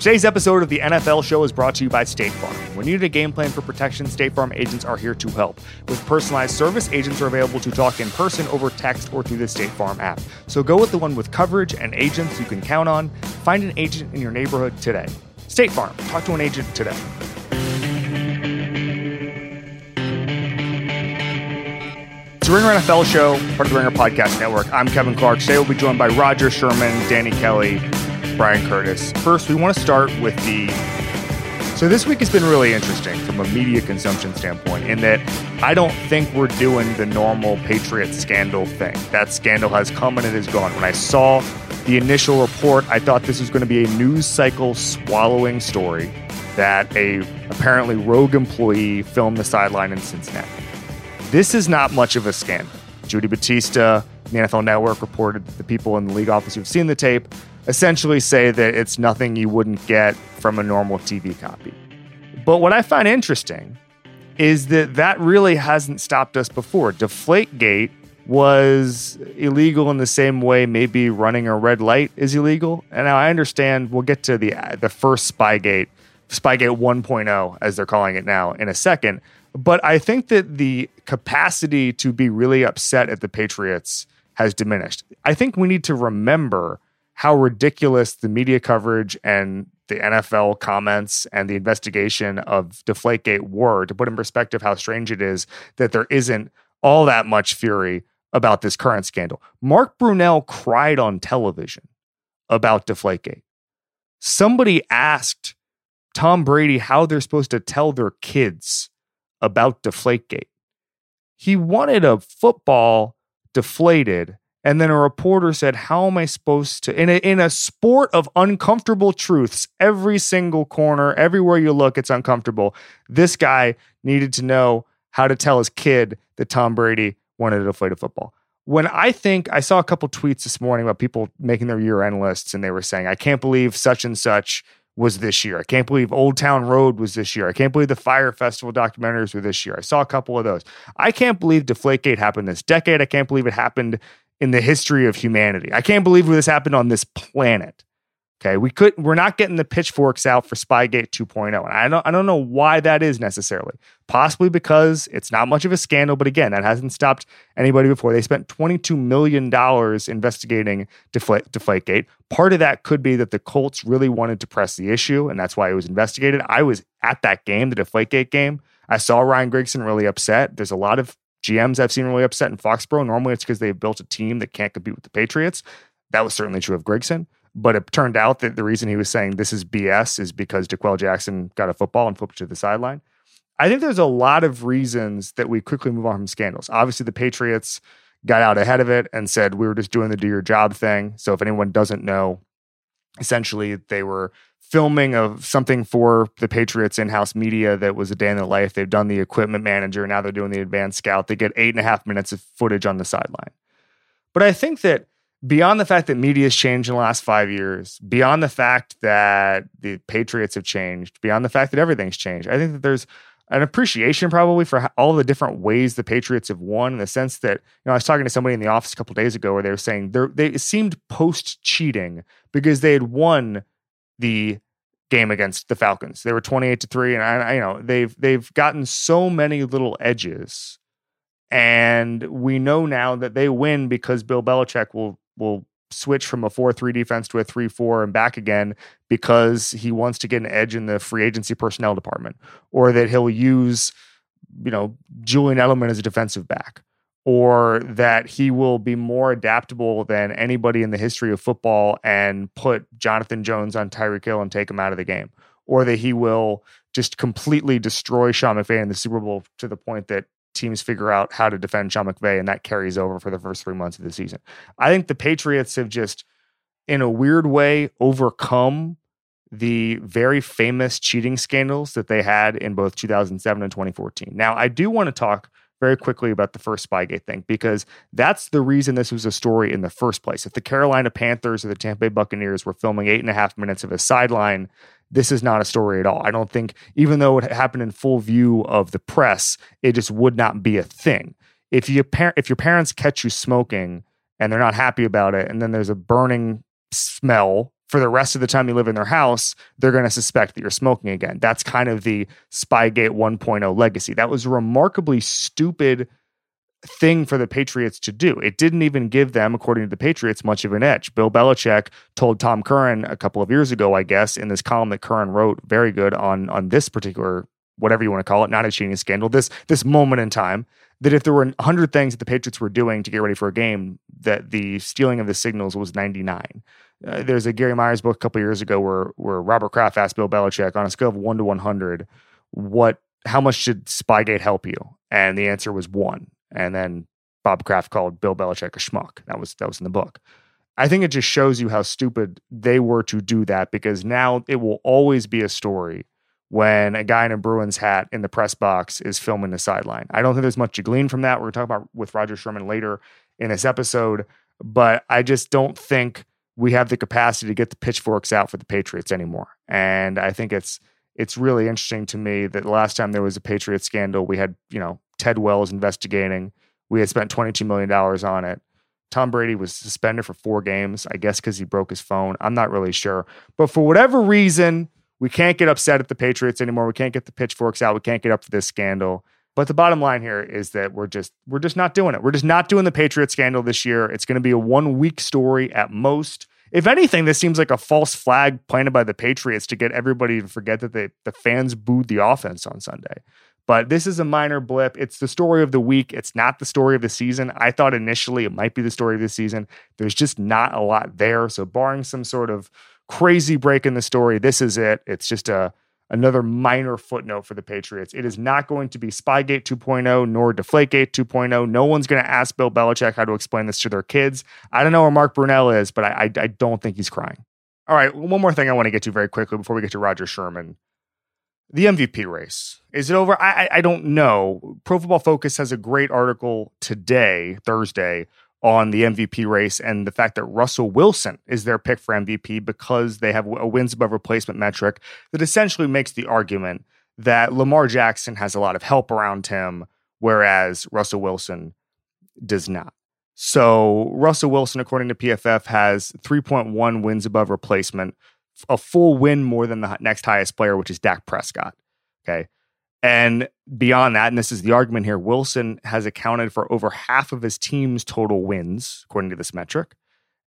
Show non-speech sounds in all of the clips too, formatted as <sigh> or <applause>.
Today's episode of the NFL Show is brought to you by State Farm. When you need a game plan for protection, State Farm agents are here to help. With personalized service, agents are available to talk in person, over text, or through the State Farm app. So go with the one with coverage and agents you can count on. Find an agent in your neighborhood today. State Farm. Talk to an agent today. It's the Ringer NFL Show, part of the Ringer Podcast Network. I'm Kevin Clark. Today we'll be joined by Rodger Sherman, Danny Kelly, Bryan Curtis. First, we want to start with the. So, this week has been really interesting from a media consumption standpoint in that I don't think we're doing the normal Patriot scandal thing. That scandal has come and it is gone. When I saw the initial report, I thought this was going to be a news cycle swallowing story that a apparently rogue employee filmed the sideline in Cincinnati. This is not much of a scandal. Judy Batista, the NFL Network reported that the people in the league office who've seen the tape essentially say that it's nothing you wouldn't get from a normal TV copy. But what I find interesting is that that really hasn't stopped us before. Deflategate was illegal in the same way maybe running a red light is illegal. And now I understand we'll get to the the first Spygate, Spygate 1.0 as they're calling it now in a second. But I think that the capacity to be really upset at the Patriots has diminished. I think we need to remember how ridiculous the media coverage and the NFL comments and the investigation of Deflategate were to put in perspective how strange it is that there isn't all that much fury about this current scandal. Mark Brunell cried on television about Deflategate. Somebody asked Tom Brady how they're supposed to tell their kids about Deflategate. He wanted a football deflated and then a reporter said, How am I supposed to, in a, in a sport of uncomfortable truths, every single corner, everywhere you look, it's uncomfortable. This guy needed to know how to tell his kid that Tom Brady wanted to deflate a football. When I think I saw a couple tweets this morning about people making their year end lists and they were saying, I can't believe such and such was this year. I can't believe Old Town Road was this year. I can't believe the Fire Festival documentaries were this year. I saw a couple of those. I can't believe Deflategate happened this decade. I can't believe it happened in the history of humanity. I can't believe this happened on this planet. Okay, we could we're not getting the pitchforks out for Spygate 2.0. And I don't I don't know why that is necessarily. Possibly because it's not much of a scandal, but again, that hasn't stopped anybody before. They spent 22 million dollars investigating Deflate, Deflategate. Part of that could be that the Colts really wanted to press the issue and that's why it was investigated. I was at that game, the Deflategate game. I saw Ryan Grigson really upset. There's a lot of GMs I've seen really upset in Foxborough. Normally it's because they've built a team that can't compete with the Patriots. That was certainly true of Grigson. But it turned out that the reason he was saying this is BS is because D'Qwell Jackson got a football and flipped to the sideline. I think there's a lot of reasons that we quickly move on from scandals. Obviously, the Patriots got out ahead of it and said we were just doing the do your job thing. So if anyone doesn't know, essentially they were filming of something for the Patriots in-house media that was a day in the life. They've done the equipment manager, now they're doing the advanced scout. They get eight and a half minutes of footage on the sideline. But I think that beyond the fact that media has changed in the last five years, beyond the fact that the Patriots have changed, beyond the fact that everything's changed, I think that there's an appreciation probably for all the different ways the Patriots have won in the sense that, you know, I was talking to somebody in the office a couple days ago where they were saying they seemed post cheating because they had won the game against the Falcons. They were 28 to 3 and I, you know, they've they've gotten so many little edges and we know now that they win because Bill Belichick will will switch from a 4-3 defense to a 3-4 and back again because he wants to get an edge in the free agency personnel department or that he'll use you know Julian Edelman as a defensive back or that he will be more adaptable than anybody in the history of football and put Jonathan Jones on Tyreek Hill and take him out of the game, or that he will just completely destroy Sean McVay in the Super Bowl to the point that teams figure out how to defend Sean McVay and that carries over for the first three months of the season. I think the Patriots have just, in a weird way, overcome the very famous cheating scandals that they had in both 2007 and 2014. Now, I do want to talk very quickly about the first Spygate thing because that's the reason this was a story in the first place. If the Carolina Panthers or the Tampa Bay Buccaneers were filming eight and a half minutes of a sideline, this is not a story at all. I don't think, even though it happened in full view of the press, it just would not be a thing. If you if your parents catch you smoking and they're not happy about it, and then there's a burning smell for the rest of the time you live in their house, they're going to suspect that you're smoking again. That's kind of the Spygate 1.0 legacy. That was a remarkably stupid thing for the Patriots to do. It didn't even give them, according to the Patriots, much of an edge. Bill Belichick told Tom Curran a couple of years ago, I guess, in this column that Curran wrote, very good on on this particular whatever you want to call it, not a cheating scandal, this this moment in time, that if there were 100 things that the Patriots were doing to get ready for a game, that the stealing of the signals was 99. Uh, there's a Gary Myers book a couple years ago where where Robert Kraft asked Bill Belichick on a scale of one to 100, what how much should Spygate help you? And the answer was one. And then Bob Kraft called Bill Belichick a schmuck. That was that was in the book. I think it just shows you how stupid they were to do that because now it will always be a story when a guy in a Bruins hat in the press box is filming the sideline. I don't think there's much to glean from that. We're going to talk about with Rodger Sherman later in this episode, but I just don't think we have the capacity to get the pitchforks out for the Patriots anymore. And I think it's it's really interesting to me that the last time there was a Patriot scandal, we had, you know, Ted Wells investigating. We had spent $22 million on it. Tom Brady was suspended for four games, I guess because he broke his phone. I'm not really sure. But for whatever reason, we can't get upset at the Patriots anymore. We can't get the pitchforks out. We can't get up for this scandal. But the bottom line here is that we're just we're just not doing it. We're just not doing the Patriot scandal this year. It's going to be a one week story at most. If anything, this seems like a false flag planted by the Patriots to get everybody to forget that they, the fans booed the offense on Sunday. But this is a minor blip. It's the story of the week. It's not the story of the season. I thought initially it might be the story of the season. There's just not a lot there. So, barring some sort of crazy break in the story, this is it. It's just a another minor footnote for the Patriots. It is not going to be Spygate 2.0 nor Deflategate 2.0. No one's going to ask Bill Belichick how to explain this to their kids. I don't know where Mark Brunell is, but I, I, I don't think he's crying. All right, one more thing I want to get to very quickly before we get to Rodger Sherman. The MVP race. Is it over? I, I, I don't know. Pro Football Focus has a great article today, Thursday, on the MVP race and the fact that Russell Wilson is their pick for MVP because they have a wins above replacement metric that essentially makes the argument that Lamar Jackson has a lot of help around him, whereas Russell Wilson does not. So, Russell Wilson, according to PFF, has 3.1 wins above replacement, a full win more than the next highest player, which is Dak Prescott. Okay. And beyond that, and this is the argument here, Wilson has accounted for over half of his team's total wins, according to this metric.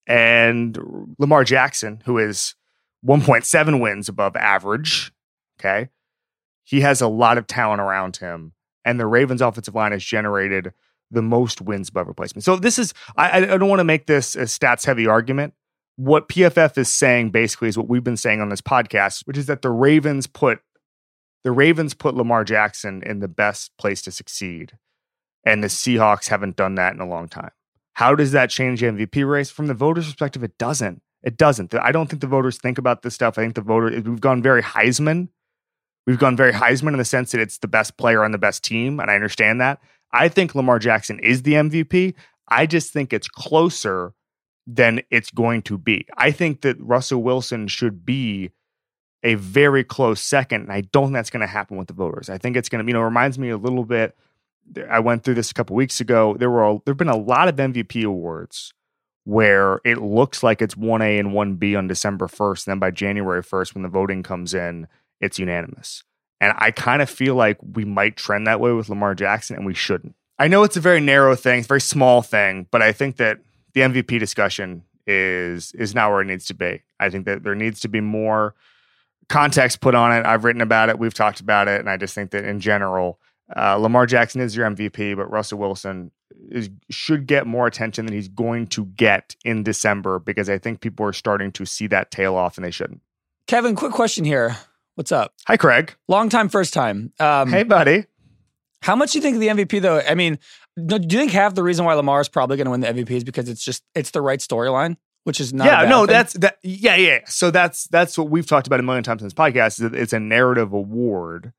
And Lamar Jackson, who is 1.7 wins above average, okay, he has a lot of talent around him. And the Ravens' offensive line has generated the most wins above replacement. So this is, I, I don't want to make this a stats heavy argument. What PFF is saying basically is what we've been saying on this podcast, which is that the Ravens put the Ravens put Lamar Jackson in the best place to succeed, and the Seahawks haven't done that in a long time. How does that change the MVP race? From the voters' perspective, it doesn't. It doesn't. I don't think the voters think about this stuff. I think the voter we've gone very Heisman. We've gone very Heisman in the sense that it's the best player on the best team, and I understand that. I think Lamar Jackson is the MVP. I just think it's closer than it's going to be. I think that Russell Wilson should be a very close second. And I don't think that's going to happen with the voters. I think it's going to, you know, reminds me a little bit. I went through this a couple weeks ago. There were there've been a lot of MVP awards where it looks like it's one A and one B on December first, and then by January first, when the voting comes in, it's unanimous. And I kind of feel like we might trend that way with Lamar Jackson, and we shouldn't. I know it's a very narrow thing, it's a very small thing, but I think that the MVP discussion is is not where it needs to be. I think that there needs to be more context put on it. I've written about it. We've talked about it, and I just think that in general, uh, Lamar Jackson is your MVP, but Russell Wilson is, should get more attention than he's going to get in December because I think people are starting to see that tail off, and they shouldn't. Kevin, quick question here. What's up? Hi, Craig. Long time, first time. Um, hey, buddy. How much do you think of the MVP though? I mean, do you think half the reason why Lamar is probably going to win the MVP is because it's just it's the right storyline? Which is not. Yeah, no, thing. that's that. Yeah, yeah. So that's that's what we've talked about a million times in this podcast. Is it's a narrative award,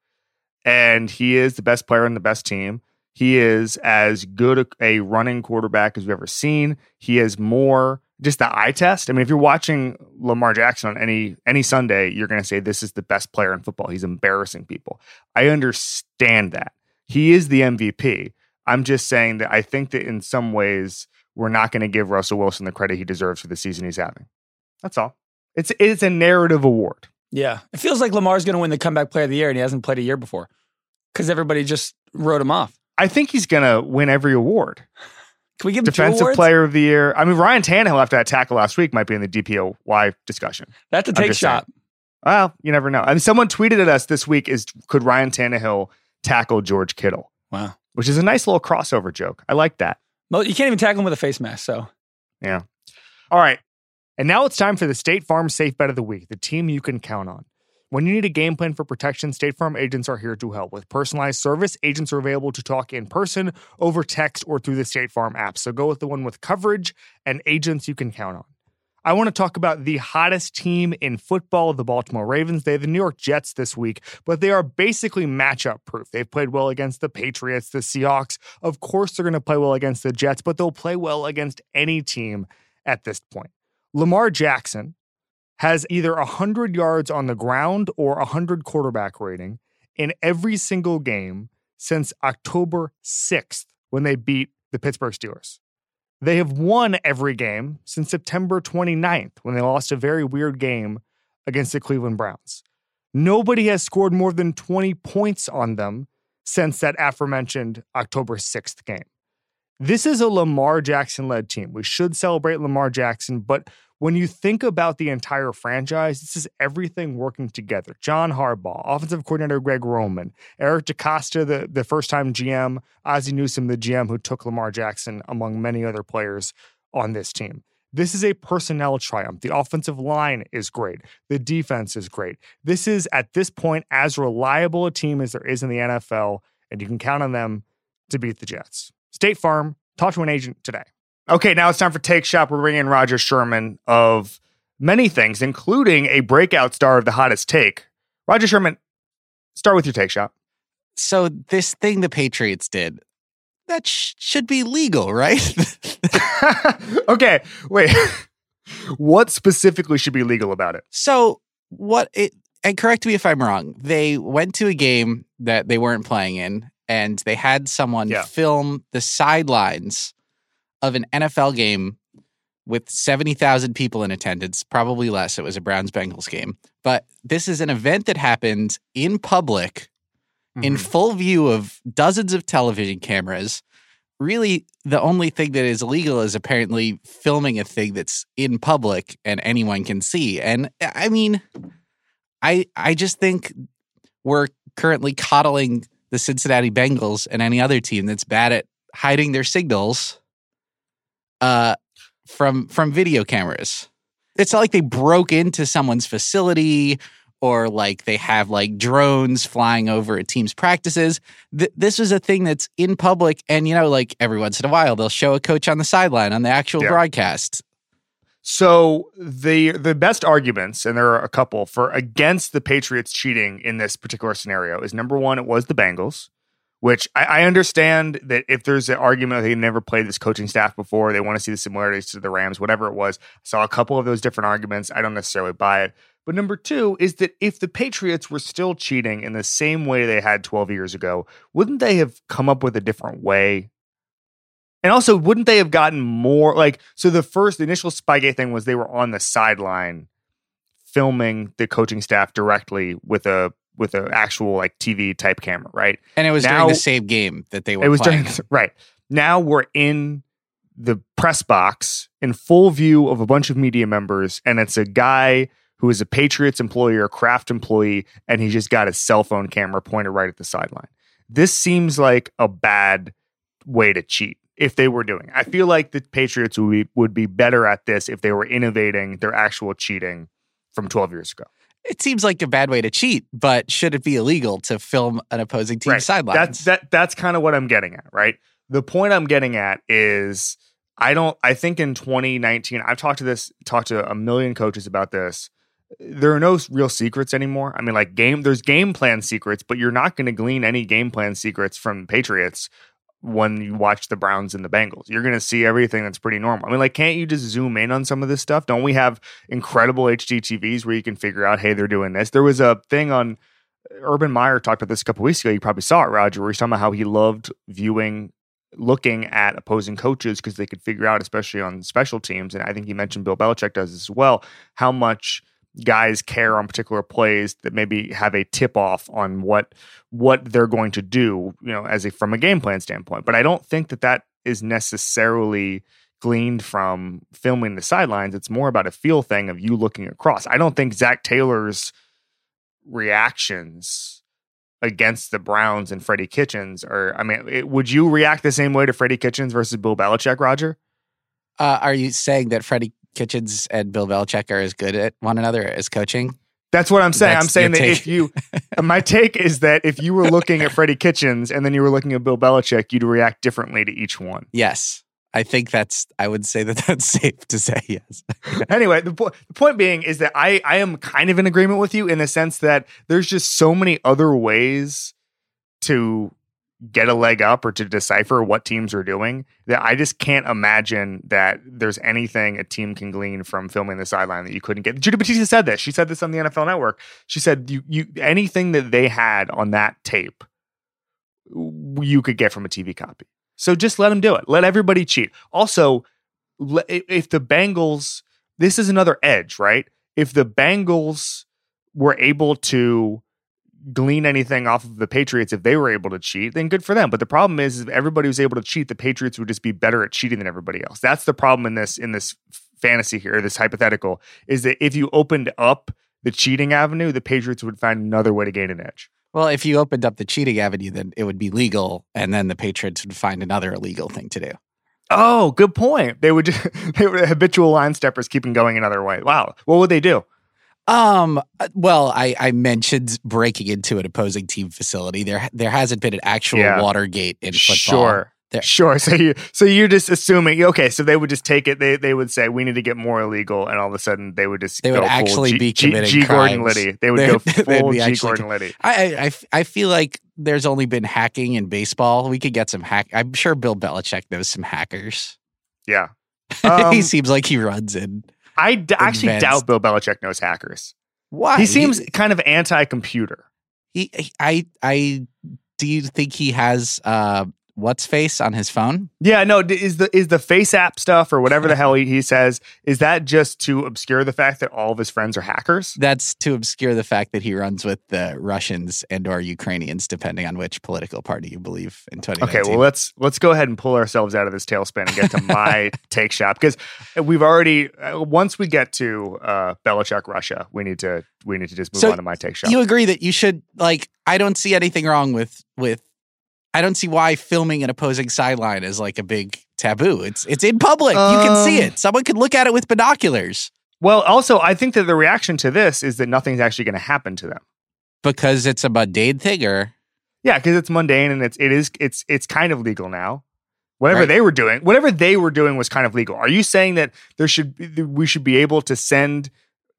and he is the best player on the best team. He is as good a running quarterback as we've ever seen. He is more just the eye test. I mean, if you're watching Lamar Jackson on any any Sunday, you're going to say this is the best player in football. He's embarrassing people. I understand that. He is the MVP. I'm just saying that I think that in some ways we're not going to give Russell Wilson the credit he deserves for the season he's having. That's all. It's it's a narrative award. Yeah. It feels like Lamar's going to win the comeback player of the year and he hasn't played a year before because everybody just wrote him off. I think he's gonna win every award. Can we give Defensive player of the year. I mean, Ryan Tannehill after that tackle last week might be in the DPOY discussion. That's a take just saying. shot. Well, you never know. I mean, someone tweeted at us this week: "Is could Ryan Tannehill tackle George Kittle?" Wow. Which is a nice little crossover joke. I like that. You can't even tackle him with a face mask. So Yeah. All right. And now it's time for the State Farm Safe Bet of the Week, the team you can count on. When you need a game plan for protection, State Farm agents are here to help. With personalized service, agents are available to talk in person, over text, or through the State Farm app. So go with the one with coverage and agents you can count on. I want to talk about the hottest team in football, the Baltimore Ravens. They have the New York Jets this week, but they are basically matchup proof. They've played well against the Patriots, the Seahawks. Of course, they're going to play well against the Jets, but they'll play well against any team at this point. Lamar Jackson has either 100 yards on the ground or 100 quarterback rating in every single game since October 6th when they beat the Pittsburgh Steelers. They have won every game since September 29th when they lost a very weird game against the Cleveland Browns. Nobody has scored more than 20 points on them since that aforementioned October 6th game. This is a Lamar Jackson led team. We should celebrate Lamar Jackson, but when you think about the entire franchise, this is everything working together. John Harbaugh, offensive coordinator Greg Roman, Eric DeCosta, the, the first time GM, Ozzie Newsome, the GM who took Lamar Jackson, among many other players on this team. This is a personnel triumph. The offensive line is great. The defense is great. This is, at this point, as reliable a team as there is in the NFL, and you can count on them to beat the Jets. State Farm, talk to an agent today. Okay, now it's time for Take Shop. We're bringing in Rodger Sherman of many things, including a breakout star of the hottest take. Rodger Sherman, start with your Take Shop. So this thing the Patriots did, that sh- should be legal, right? <laughs> <laughs> okay, wait. <laughs> what specifically should be legal about it? so what it and correct me if I'm wrong. They went to a game that they weren't playing in and they had someone Yeah. film the sidelines of an NFL game with 70,000 people in attendance, probably less. It was a Browns Bengals game. But this is an event that happened in public in Mhm. full view of dozens of television cameras. Really, the only thing that is illegal is apparently filming a thing that's in public and anyone can see. And I mean, I I just think we're currently coddling the Cincinnati Bengals and any other team that's bad at hiding their signals uh from from video cameras. It's not like they broke into someone's facility or like they have like drones flying over a team's practices. Th- this is a thing that's in public, and you know, like every once in a while, they'll show a coach on the sideline on the actual Yeah. broadcast. So the the best arguments, and there are a couple for against the Patriots cheating in this particular scenario, is number one, it was the Bengals, which I, I understand that if there's an argument that they never played this coaching staff before, they want to see the similarities to the Rams, whatever it was. I saw a couple of those different arguments. I don't necessarily buy it. But number two is that if the Patriots were still cheating in the same way they had 12 years ago, wouldn't they have come up with a different way and also, wouldn't they have gotten more like so the first the initial Spygate thing was they were on the sideline filming the coaching staff directly with a with an actual like TV type camera, right? And it was Now- during the same game that they were It was playing. during <laughs> right. Now we're in the press box in full view of a bunch of media members, and it's a guy who is a Patriots employee or a Kraft employee, and he just got his cell phone camera pointed right at the sideline. This seems like a bad way to cheat if they were doing. it. I feel like the Patriots would be, would be better at this if they were innovating their actual cheating from 12 years ago. It seems like a bad way to cheat, but should it be illegal to film an opposing team's Right. sidelines? That's that that's kind of what I'm getting at, right? The point I'm getting at is I don't I think in 2019 I've talked to this talked to a million coaches about this. There are no real secrets anymore. I mean like game there's game plan secrets, but you're not going to glean any game plan secrets from Patriots when you watch the Browns and the Bengals. You're going to see everything that's pretty normal. I mean like can't you just zoom in on some of this stuff? Don't we have incredible HD TVs where you can figure out hey they're doing this? There was a thing on uh, Urban Meyer talked about this a couple weeks ago. You probably saw it, Rodger, where he's talking about how he loved viewing looking at opposing coaches because they could figure out, especially on special teams, and I think he mentioned Bill Belichick does as well, how much guys care on particular plays that maybe have a tip off on what what they're going to do, you know, as a from a game plan standpoint. But I don't think that that is necessarily gleaned from filming the sidelines. It's more about a feel thing of you looking across. I don't think Zac Taylor's reactions against the Browns and Freddie Kitchens are. I mean, it, would you react the same way to Freddie Kitchens versus Bill Belichick, Rodger? Uh, are you saying that Freddie Kitchens and Bill Belichick are as good at one another as coaching? That's what I'm saying. That's I'm saying that take. if you, <laughs> my take is that if you were looking at Freddie Kitchens and then you were looking at Bill Belichick, you'd react differently to each one. Yes. I think that's, I would say that <laughs> that's safe to say, yes. <laughs> anyway, the, po- the point being is that I, I am kind of in agreement with you in the sense that there's just so many other ways to get a leg up or to decipher what teams are doing that I just can't imagine that there's anything a team can glean from filming the sideline that you couldn't get. Judy Batista said this. She said this on the NFL Network. She said you you anything that they had on that tape you could get from a TV copy. So just let them do it. Let everybody cheat. Also, if the Bengals, this is another edge, right? If the Bengals were able to glean anything off of the Patriots, if they were able to cheat, then good for them. But the problem is, if everybody was able to cheat, the Patriots would just be better at cheating than everybody else. That's the problem in this in this fantasy here, this hypothetical, is that if you opened up the cheating avenue, the Patriots would find another way to gain an edge. Well, if you opened up the cheating avenue, then it would be legal, and then the Patriots would find another illegal thing to do. Oh, good point. They would just, <laughs> they were habitual line steppers keeping going another way. Wow. What would they do? Um. uh, Well, I, I mentioned breaking into an opposing team facility. There there hasn't been an actual Yeah. Watergate in football. Sure. There- Sure. So you so you're just assuming okay, so they would just take it, they they would say we need to get more illegal, and all of a sudden they would just They would actually G, be G, committing G Gordon crimes. Liddy. They would <laughs> They'd- go full G Gordon Liddy. I, I- I feel like there's only been hacking in baseball. We could get some hack. I'm sure Bill Belichick knows some hackers. Yeah. <laughs> Um, he seems like he runs in. I d- actually doubt Bill Belichick knows hackers. Why He seems kind of anti-computer. He, he- I I do you think he has uh what's face on his phone? Yeah, no, is the is the face app stuff or whatever the hell he, he says, is that just to obscure the fact that all of his friends are hackers? That's to obscure the fact that he runs with the Russians and or Ukrainians, depending on which political party you believe in 2019. Okay, well let's let's go ahead and pull ourselves out of this tailspin and get to my <laughs> take shop because we've already uh, once we get to uh, Belichick Russia, we need to we need to just move So on to my take shop. you agree that you should like I don't see anything wrong with with I don't see why filming an opposing sideline is like a big taboo. It's it's in public. you can see Um, it. Someone can look at it with binoculars well, also I think that the reaction to this is that nothing's actually going to happen to them. because it's a mundane thing or Yeah, because it's mundane and it's it is it's it's kind of legal now. Whatever Right. they were doing, whatever they were doing was kind of legal. Are you saying that there should be, we should be able to send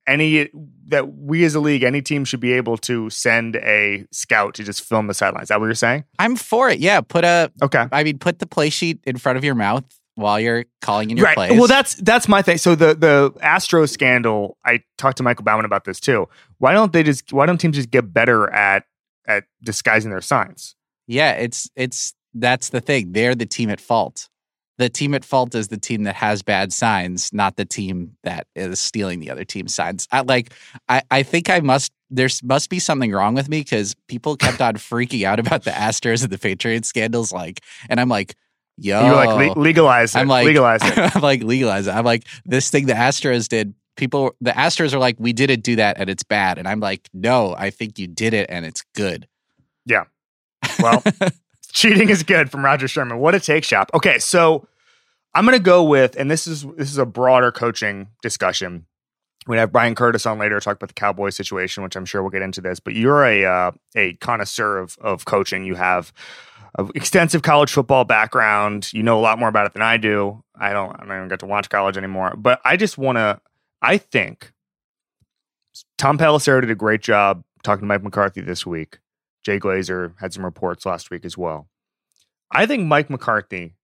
any that we as a league, any team should be able to send a scout to just film the sidelines? Is that what you're saying? I'm for it. Yeah, put a Okay. I mean put the play sheet in front of your mouth while you're calling in your right. plays. Well, that's that's my thing. So the the Astro scandal, I talked to Michael Bauman about this too. Why don't they just why don't teams just get better at at disguising their signs? Yeah, it's it's that's the thing. They're the team at fault. The team at fault is the team that has bad signs, not the team that is stealing the other team's signs. I like I, I think I must there's must be something wrong with me because people kept on freaking out about the Astros and the Patriots scandals, like and I'm like, yo, You were like le- legalize it. I'm like legalize it. <laughs> I'm like legalize it. I'm like this thing the Astros did. People, the Astros are like, we didn't do that and it's bad, and I'm like, no, I think you did it and it's good. Yeah. Well, <laughs> cheating is good from Rodger Sherman. What a take shop. Okay, so I'm going to go with, and this is this is a broader coaching discussion. We have Bryan Curtis on later to talk about the Cowboy situation, which I'm sure we'll get into this. But you're a uh, a connoisseur of of coaching. You have extensive college football background. You know a lot more about it than I do. I don't. I don't even get to watch college anymore. But I just want to. I think Tom Pelissero did a great job talking to Mike McCarthy this week. Jay Glazer had some reports last week as well. I think Mike McCarthy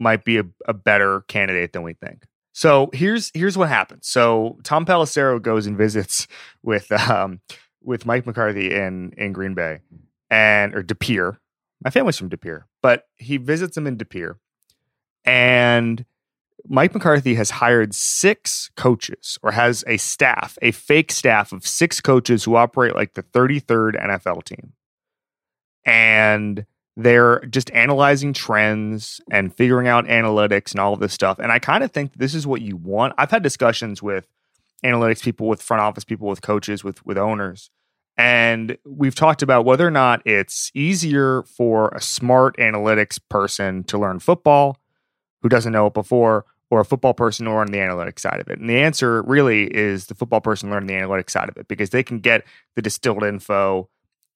might be a, a better candidate than we think. So here's here's what happens. So Tom Pelissero goes and visits <laughs> with um with Mike McCarthy in in Green Bay and or De Pere. My family's from De Pere, but he visits him in De Pere, and Mike McCarthy has hired six coaches or has a staff, a fake staff of six coaches who operate like the 33rd NFL team. And they're just analyzing trends and figuring out analytics and all of this stuff. And I kind of think this is what you want. I've had discussions with analytics people, with front office people, with coaches, with with owners. And we've talked about whether or not it's easier for a smart analytics person to learn football who doesn't know it before, or a football person or on the analytics side of it? And the answer really is the football person learning the analytics side of it because they can get the distilled info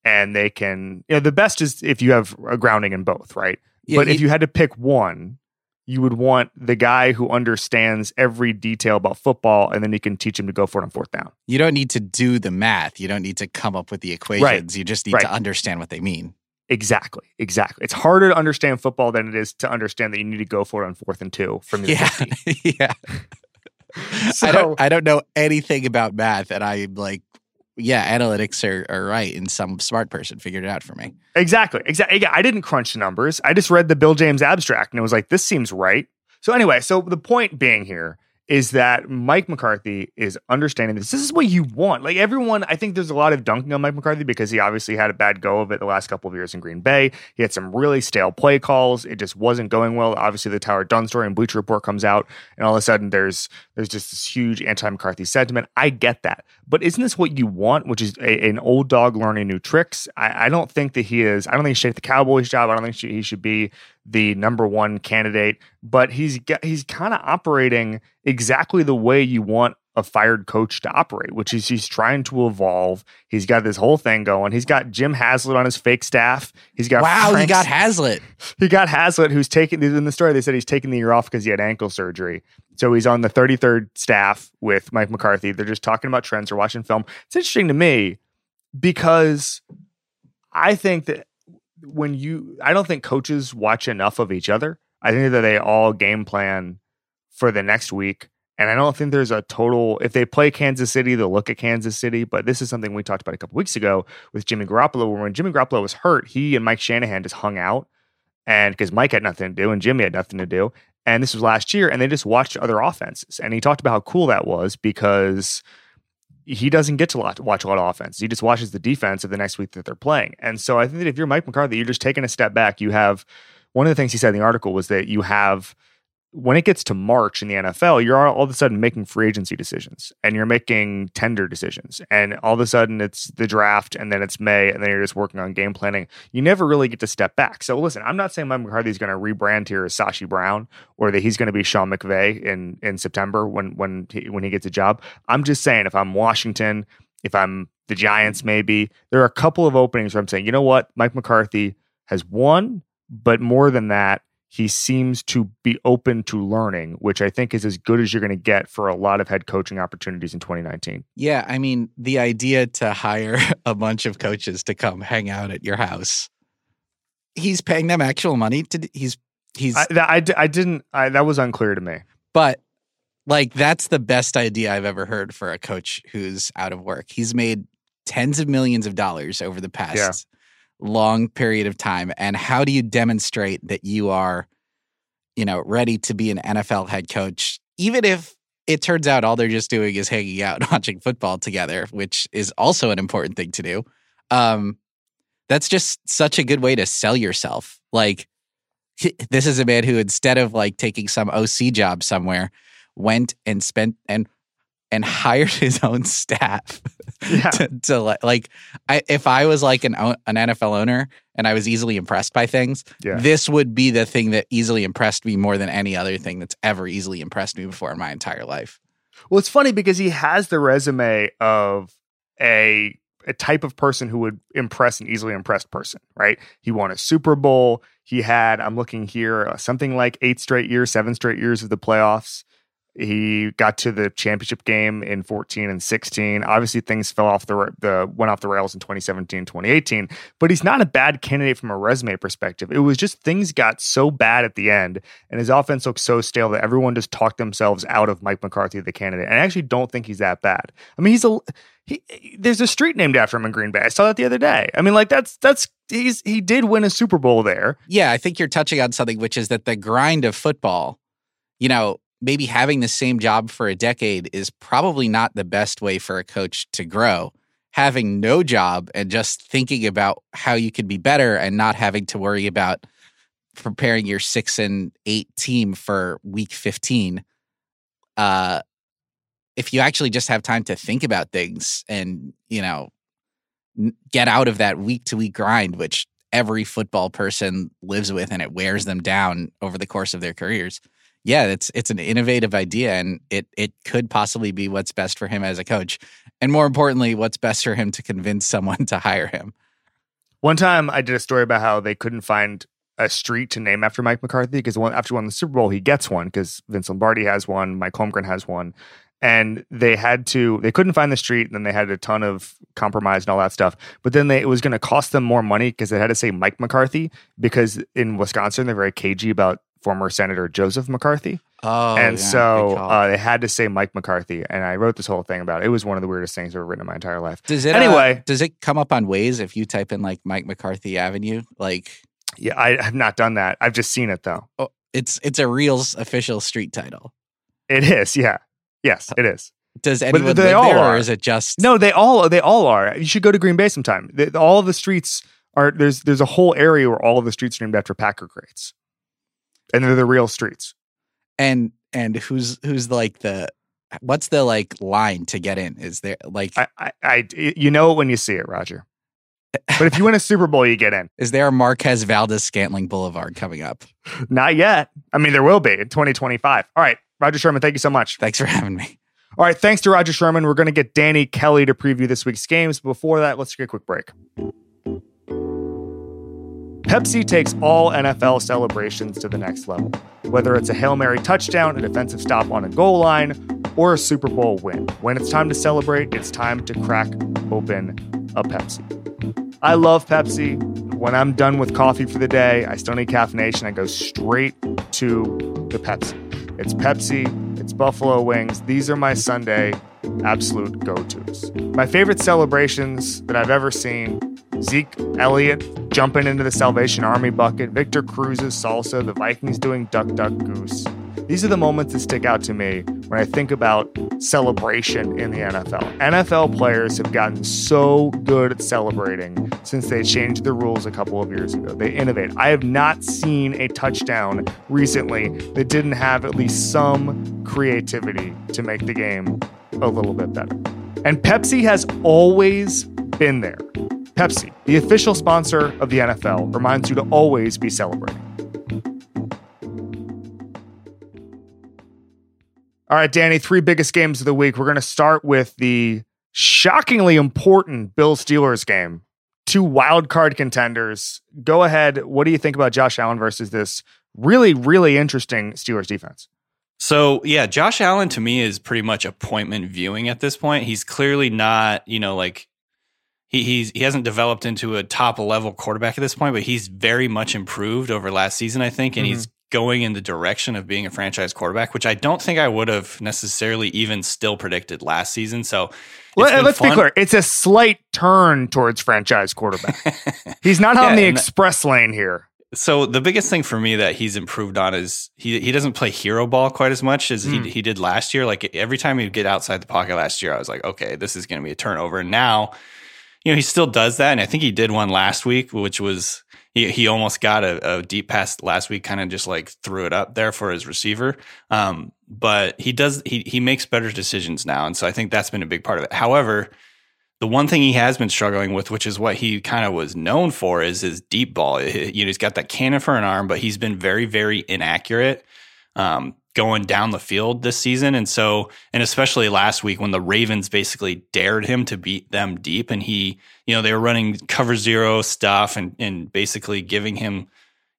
and they can, you know, the best is if you have a grounding in both, right? Yeah, but it- if you had to pick one, you would want the guy who understands every detail about football and then you can teach him to go for it on fourth down. You don't need to do the math. You don't need to come up with the equations. You just need Right. to understand what they mean. Exactly. Exactly. It's harder to understand football than it is to understand that you need to go for it on fourth and two from the Yeah. 50. <laughs> yeah. <laughs> So, I don't I don't know anything about math and I'm like, yeah, analytics are, are right and some smart person figured it out for me. Exactly. Exactly. I didn't crunch the numbers. I just read the Bill James abstract and it was like, this seems right. So anyway, so the point being here is that Mike McCarthy is understanding this. This is what you want. Like everyone, I think there's a lot of dunking on Mike McCarthy because he obviously had a bad go of it the last couple of years in Green Bay. He had some really stale play calls. It just wasn't going well. Obviously, the Tyler Dunne story and Bleacher Report comes out, and all of a sudden there's there's just this huge anti-McCarthy sentiment. I get that, but isn't this what you want? Which is a, an old dog learning new tricks. I, I don't think that he is. I don't think he should take the Cowboys job. I don't think he should be the number one candidate. But he's he's kind of operating exactly the way you want a fired coach to operate, which is he's trying to evolve. He's got this whole thing going. He's got Jim Haslett on his fake staff. He's got wow, he got Haslett. <laughs> he got Haslett, who's taking in the story. They said he's taking the year off because he had ankle surgery. So he's on the 33rd staff with Mike McCarthy. They're just talking about trends. They're watching film. It's interesting to me because I think that when you, I don't think coaches watch enough of each other. I think that they all game plan for the next week. And I don't think there's a total. If they play Kansas City, they'll look at Kansas City. But this is something we talked about a couple weeks ago with Jimmy Garoppolo. Where when Jimmy Garoppolo was hurt, he and Mike Shanahan just hung out, and because Mike had nothing to do and Jimmy had nothing to do, and this was last year, and they just watched other offenses. And he talked about how cool that was because he doesn't get to watch a lot of offense. He just watches the defense of the next week that they're playing. And so I think that if you're Mike McCarthy, you're just taking a step back. You have one of the things he said in the article was that you have when it gets to March in the NFL, you're all, of a sudden making free agency decisions and you're making tender decisions. And all of a sudden it's the draft and then it's May and then you're just working on game planning. You never really get to step back. So listen, I'm not saying Mike McCarthy is going to rebrand here as Sashi Brown or that he's going to be Sean McVay in, in September when, when, he, when he gets a job. I'm just saying if I'm Washington, if I'm the Giants, maybe there are a couple of openings where I'm saying, you know what? Mike McCarthy has won, but more than that, he seems to be open to learning, which I think is as good as you're going to get for a lot of head coaching opportunities in 2019. Yeah, I mean, the idea to hire <laughs> a bunch of coaches to come hang out at your house. He's paying them actual money to he's he's I, I, I didn't, I, that was unclear to me. but like that's the best idea I've ever heard for a coach who's out of work. He's made tens of millions of dollars over the past Yeah. Long period of time and how do you demonstrate that you are you know ready to be an NFL head coach even if it turns out all they're just doing is hanging out and <laughs> watching football together which is also an important thing to do? Um that's just such a good way to sell yourself. Like <laughs> this is a man who instead of like taking some OC job somewhere went and spent and and <laughs> hired his own staff Yeah. to, to like, like I, if I was like an an NFL owner and I was easily impressed by things, Yeah. this would be the thing that easily impressed me more than any other thing that's ever easily impressed me before in my entire life. Well, it's funny because he has the resume of a a type of person who would impress an easily impressed person, right? He won a Super Bowl. He had, I'm looking here, uh, something like eight straight years, seven straight years of the playoffs. He got to the championship game in 14 and 16. Obviously, things fell off the the went off the rails in 2017, 2018. But he's not a bad candidate from a resume perspective. It was just things got so bad at the end, and his offense looked so stale that everyone just talked themselves out of Mike McCarthy, the candidate. And I actually don't think he's that bad. I mean, he's a he, there's a street named after him in Green Bay. I saw that the other day. I mean, like that's that's he's he did win a Super Bowl there. Yeah, I think you're touching on something, which is that the grind of football. You know, maybe having the same job for a decade is probably not the best way for a coach to grow. Having no job and just thinking about how you could be better and not having to worry about preparing your six and eight team for week 15. Uh, if you actually just have time to think about things and, you know, get out of that week to week grind, which every football person lives with and it wears them down over the course of their careers yeah, it's it's an innovative idea, and it it could possibly be what's best for him as a coach, and more importantly, what's best for him to convince someone <laughs> to hire him. One time, I did a story about how they couldn't find a street to name after Mike McCarthy because after won the Super Bowl, he gets one because Vince Lombardi has one, Mike Holmgren has one, and they had to they couldn't find the street and then they had a ton of compromise and all that stuff but then they, it was going to cost them more money because they had to say mike mccarthy because in wisconsin they're very cagey about former Senator Joseph McCarthy. Oh, and yeah, so uh, they had to say Mike McCarthy, and I wrote this whole thing about it. It was one of the weirdest things I've ever written in my entire life. Does it anyway? Uh, does it come up on Waze if you type in like Mike McCarthy Avenue? Like, yeah, I have not done that. I've just seen it though. Oh, it's it's a real official street title. It is, yeah, yes, it is. Does anyone they live all there, are. or is it just no? They all they all are. You should go to Green Bay sometime. They, all of the streets are there's there's a whole area where all of the streets are named after Packer greats and they're the real streets. And and who's who's like the what's the like line to get in? Is there like I I, I you know it when you see it, Rodger. But if you win a Super Bowl, you get in. <laughs> Is there a Marquez Valdes-Scantling Boulevard coming up? Not yet. I mean, there will be in 2025. All right, Rodger Sherman, thank you so much. Thanks for having me. All right, thanks to Rodger Sherman. We're going to get Danny Kelly to preview this week's games. Before that, let's take a quick break. Pepsi takes all NFL celebrations to the next level, whether it's a Hail Mary touchdown, a defensive stop on a goal line, or a Super Bowl win. When it's time to celebrate, it's time to crack open a Pepsi. I love Pepsi. When I'm done with coffee for the day, I still need caffeination. I go straight to the Pepsi. It's Pepsi, it's Buffalo Wings. These are my Sunday absolute go tos. My favorite celebrations that I've ever seen Zeke Elliott jumping into the Salvation Army bucket, Victor Cruz's salsa, the Vikings doing duck, duck, goose. These are the moments that stick out to me when I think about celebration in the NFL. NFL players have gotten so good at celebrating since they changed the rules a couple of years ago. They innovate. I have not seen a touchdown recently that didn't have at least some creativity to make the game a little bit better. And Pepsi has always been there. Pepsi, the official sponsor of the NFL, reminds you to always be celebrating. All right, Danny, three biggest games of the week. We're going to start with the shockingly important Bill Steelers game. Two wild card contenders. Go ahead. What do you think about Josh Allen versus this really, really interesting Steelers defense? So yeah, Josh Allen to me is pretty much appointment viewing at this point. He's clearly not, you know, like he he's he hasn't developed into a top level quarterback at this point, but he's very much improved over last season, I think, and mm-hmm. he's going in the direction of being a franchise quarterback, which I don't think I would have necessarily even still predicted last season. So let's fun. be clear. It's a slight turn towards franchise quarterback. <laughs> he's not on the express lane here. So the biggest thing for me that he's improved on is he he doesn't play hero ball quite as much as mm. he he did last year. Like every time he'd get outside the pocket last year, I was like, okay, this is going to be a turnover. And now you know, he still does that. And I think he did one last week, which was he, he almost got a, a deep pass last week, kind of just like threw it up there for his receiver. Um, but he does, he, he makes better decisions now. And so I think that's been a big part of it. However, the one thing he has been struggling with, which is what he kind of was known for, is his deep ball. You know, he's got that cannon for an arm, but he's been very, very inaccurate. Um, going down the field this season. And so, and especially last week when the Ravens basically dared him to beat them deep and he, you know, they were running cover zero stuff and, and basically giving him,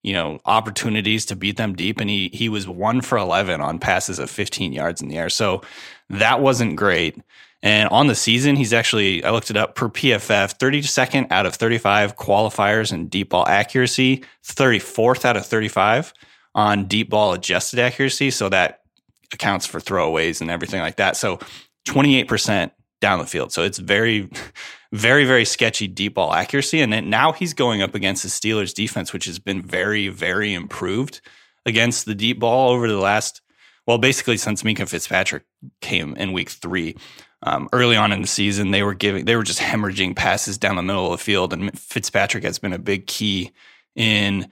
you know, opportunities to beat them deep. And he he was one for eleven on passes of 15 yards in the air. So that wasn't great. And on the season, he's actually, I looked it up per PFF, 32nd out of 35 qualifiers in deep ball accuracy, 34th out of 35 on deep ball adjusted accuracy. So that accounts for throwaways and everything like that. So 28% down the field. So it's very, <laughs> very, very sketchy deep ball accuracy. And now he's going up against the Steelers defense, which has been very, very improved against the deep ball over the last, well, basically since Minkah Fitzpatrick came in week three. Um, early on in the season, they were giving, they were just hemorrhaging passes down the middle of the field. And Fitzpatrick has been a big key in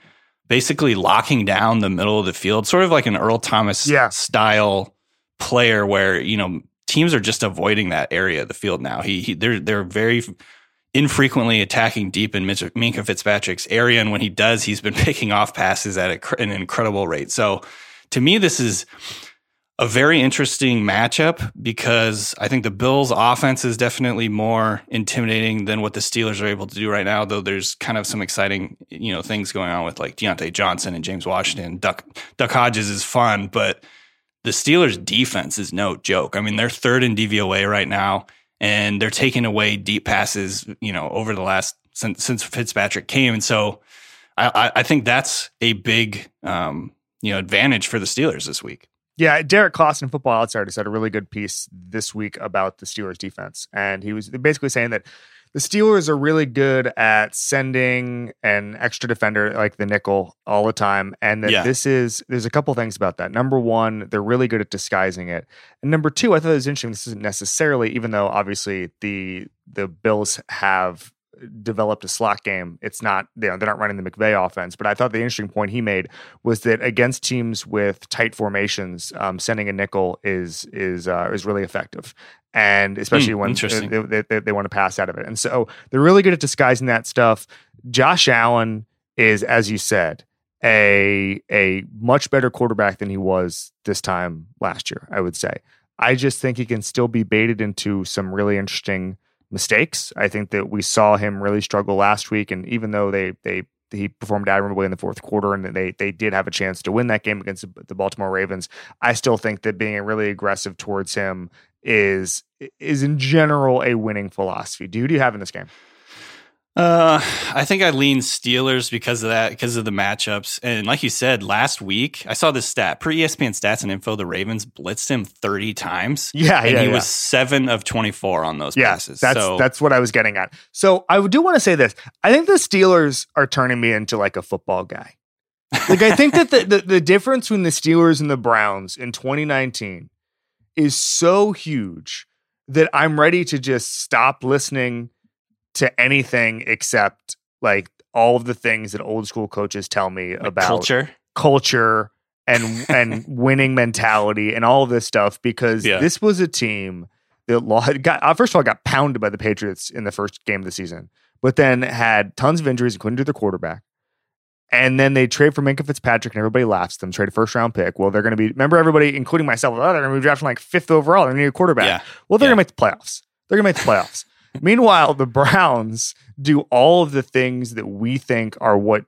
basically locking down the middle of the field, sort of like an Earl Thomas Yeah. style player where, you know, teams are just avoiding that area of the field now. He, he they're they're very infrequently attacking deep in Mitch- Minkah Fitzpatrick's area, and when he does, he's been <laughs> picking off passes at a, an incredible rate. So, to me, this is a very interesting matchup because I think the Bills' offense is definitely more intimidating than what the Steelers are able to do right now. Though there's kind of some exciting, you know, things going on with like Diontae Johnson and James Washington. Duck Duck Hodges is fun, but the Steelers' defense is no joke. I mean, they're third in DVOA right now, and they're taking away deep passes, you know, over the last since since Fitzpatrick came, and so I, I, I think that's a big, um, you know, advantage for the Steelers this week. Yeah, Derrik Klassen, Football Outsiders, had a really good piece this week about the Steelers defense. And he was basically saying that the Steelers are really good at sending an extra defender like the nickel all the time. And that Yeah. this is, there's a couple things about that. Number one, they're really good at disguising it. And number two, I thought it was interesting. This isn't necessarily, even though obviously the the Bills have developed a slot game. It's not, you know, they're not running the McVay offense. But I thought the interesting point he made was that against teams with tight formations, um, sending a nickel is is uh, is really effective, and especially Hmm, when they, they, they, they want to pass out of it. And so they're really good at disguising that stuff. Josh Allen is, as you said, a a much better quarterback than he was this time last year. I would say. I just think he can still be baited into some really interesting mistakes. I think that we saw him really struggle last week, and even though they they he performed admirably in the fourth quarter, and they they did have a chance to win that game against the- Baltimore Ravens. I still think that being really aggressive towards him is is in general a winning philosophy. Do you have in this game? Uh, I think I lean Steelers because of that, because of the matchups. And like you said, last week I saw this stat per ESPN stats and info. The Ravens blitzed him 30 times. Yeah, and yeah, he yeah. was seven of 24 on those Yeah, passes. that's so, that's what I was getting at. So I do want to say this. I think the Steelers are turning me into like a football guy. Like I think that the, the the difference between the Steelers and the Browns in 2019 is so huge that I'm ready to just stop listening to anything except like all of the things that old school coaches tell me like, about culture. culture and and <laughs> winning mentality and all of this stuff because Yeah. this was a team that got uh, first of all got pounded by the Patriots in the first game of the season, but then had tons of injuries and couldn't do their quarterback. And then they trade for Minkah Fitzpatrick, and everybody laughs at them. Trade a first round pick. Well, they're going to be. Remember, everybody, including myself, oh, they're going to be drafting like fifth overall. They need a quarterback. Yeah. Well, they're Yeah. going to make the playoffs. They're going to make the playoffs. Meanwhile, the Browns do all of the things that we think are what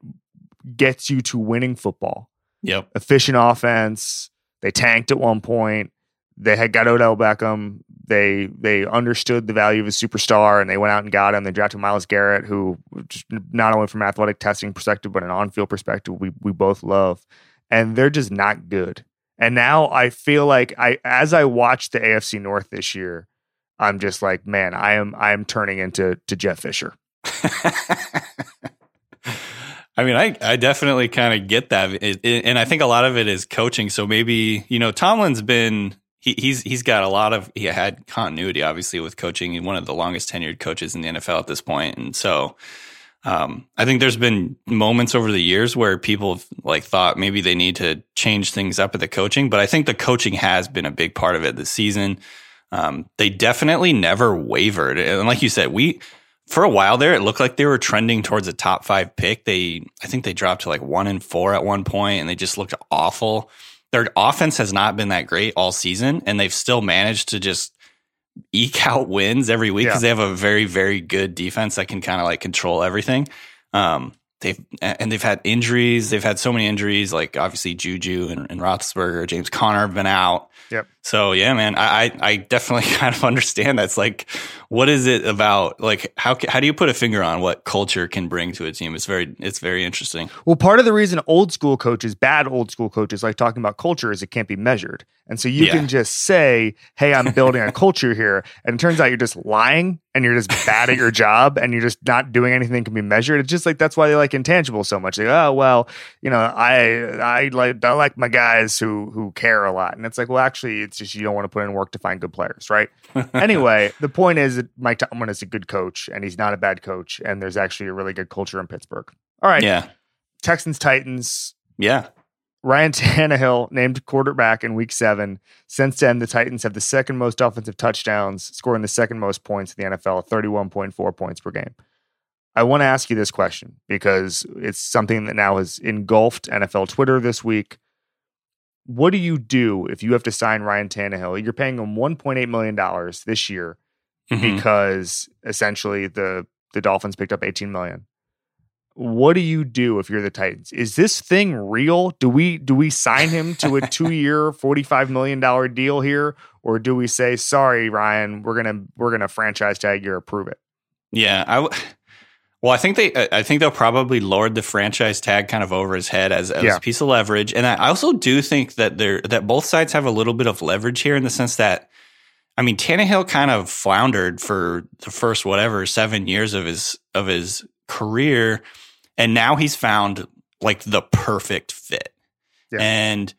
gets you to winning football Yep. efficient offense. They tanked at one point. They had got Odell Beckham. They they understood the value of a superstar and they went out and got him. They drafted Myles Garrett, who just not only from athletic testing perspective, but an on-field perspective, we we both love. And they're just not good. And now I feel like I as I watch the AFC North this year, I'm just like, man, I am I am turning into to Jeff Fisher. <laughs> I mean, I, I definitely kind of get that, It- it- and I think a lot of it is coaching. So maybe you know, Tomlin's been he, he's he's got a lot of he had continuity, obviously, with coaching. He's one of the longest tenured coaches in the NFL at this point, and so um, I think there's been moments over the years where people have, like thought maybe they need to change things up at the coaching, but I think the coaching has been a big part of it this season. Um, they definitely never wavered, and like you said, we for a while there, it looked like they were trending towards a top five pick. They, I think they dropped to like one and four at one point, and they just looked awful. Their offense has not been that great all season, and they've still managed to just eke <laughs> out wins every week because Yeah. they have a very, very good defense that can kind of like control everything. Um, they've and they've had injuries. They've had so many injuries, like obviously Juju and, and Roethlisberger, James Conner have been out. Yep. So yeah, man, I, I I definitely <laughs> kind of understand. That's like, what is it about? Like, how how do you put a finger on what culture can bring to a team? It's very it's very interesting. Well, part of the reason old school coaches, bad old school coaches, like talking about culture is it can't be measured, and so you Yeah. can just say, "Hey, I'm <laughs> building a culture here," and it turns out you're just lying and you're just bad at your job and you're just not doing anything that can be measured. It's just like that's why they like intangible so much. Like, oh well, you know, I I like I like my guys who who care a lot, and it's like, well, actually, it's just you don't want to put in work to find good players, right? <laughs> anyway, the point is that Mike Tomlin is a good coach and he's not a bad coach, and there's actually a really good culture in Pittsburgh. All right, Yeah, Texans Titans. yeah. Ryan <laughs> Tannehill named quarterback in week seven. Since then, the Titans have the second most offensive touchdowns, scoring the second most points in the NFL, 31.4 points per game. I want to ask you this question because it's something that now has engulfed NFL Twitter this week. What do you do if you have to sign Ryan Tannehill? You're paying him $1.8 million this year Mhm. because essentially the the Dolphins picked up 18 million. What do you do if you're the Titans? Is this thing real? Do we do we sign him to a <laughs> 2-year, 45 million dollar deal here or do we say sorry Ryan, we're going to we're to franchise tag you or approve it? Yeah, I. W- well, I think they. I think they'll probably lord the franchise tag kind of over his head as, as Yeah. a piece of leverage, and I also do think that they're that both sides have a little bit of leverage here in the sense that, I mean, Tannehill kind of floundered for the first whatever seven years of his of his career, and now he's found like the perfect fit, Yeah. and.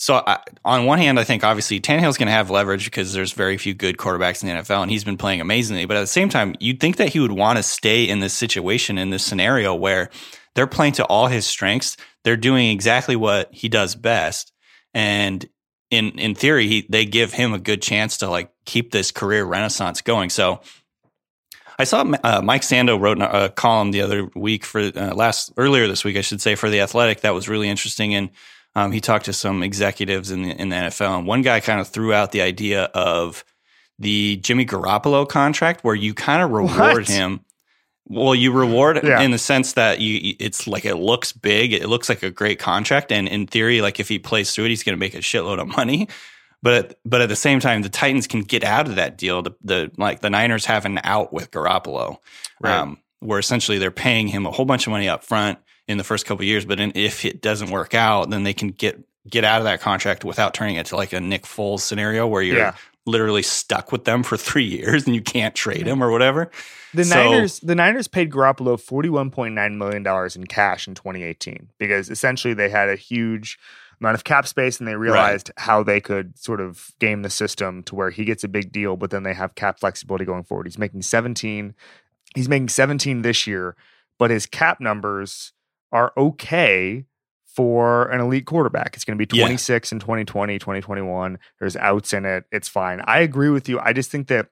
So I, on one hand, I think obviously Tannehill's going to have leverage because there's very few good quarterbacks in the NFL, and he's been playing amazingly. But at the same time, you'd think that he would want to stay in this situation, in this scenario where they're playing to all his strengths. They're doing exactly what he does best, and in in theory, he, they give him a good chance to like keep this career renaissance going. So. I saw uh, Mike Sando wrote a column the other week for uh, last earlier this week, I should say, for the Athletic. That was really interesting, and um, he talked to some executives in the, in the NFL, and one guy kind of threw out the idea of the Jimmy Garoppolo contract, where you kind of <laughs> reward What? him. Well, you reward Yeah. in the sense that you it's like it looks big, it looks like a great contract, and in theory, like if he plays through it, he's going to make a shitload of money. But at, but at the same time, the Titans can get out of that deal. The, the like the Niners have an out with Garoppolo, Right. um, where essentially they're paying him a whole bunch of money up front in the first couple of years. But in, if it doesn't work out, then they can get get out of that contract without turning it to like a Nick Foles scenario where you're Yeah. literally stuck with them for <laughs> three years and you can't trade him or whatever. The So- Niners the Niners paid Garoppolo $41.9 million in cash in 2018 because essentially they had a huge amount of cap space and they realized how they could sort of game the system to where he gets a big deal, but then they have cap flexibility going forward. He's making 17. He's making 17 this year, but his cap numbers are okay for an elite quarterback. It's going to be Yeah. 26 in 2020, 2021. There's outs in it. It's fine. I agree with you. I just think that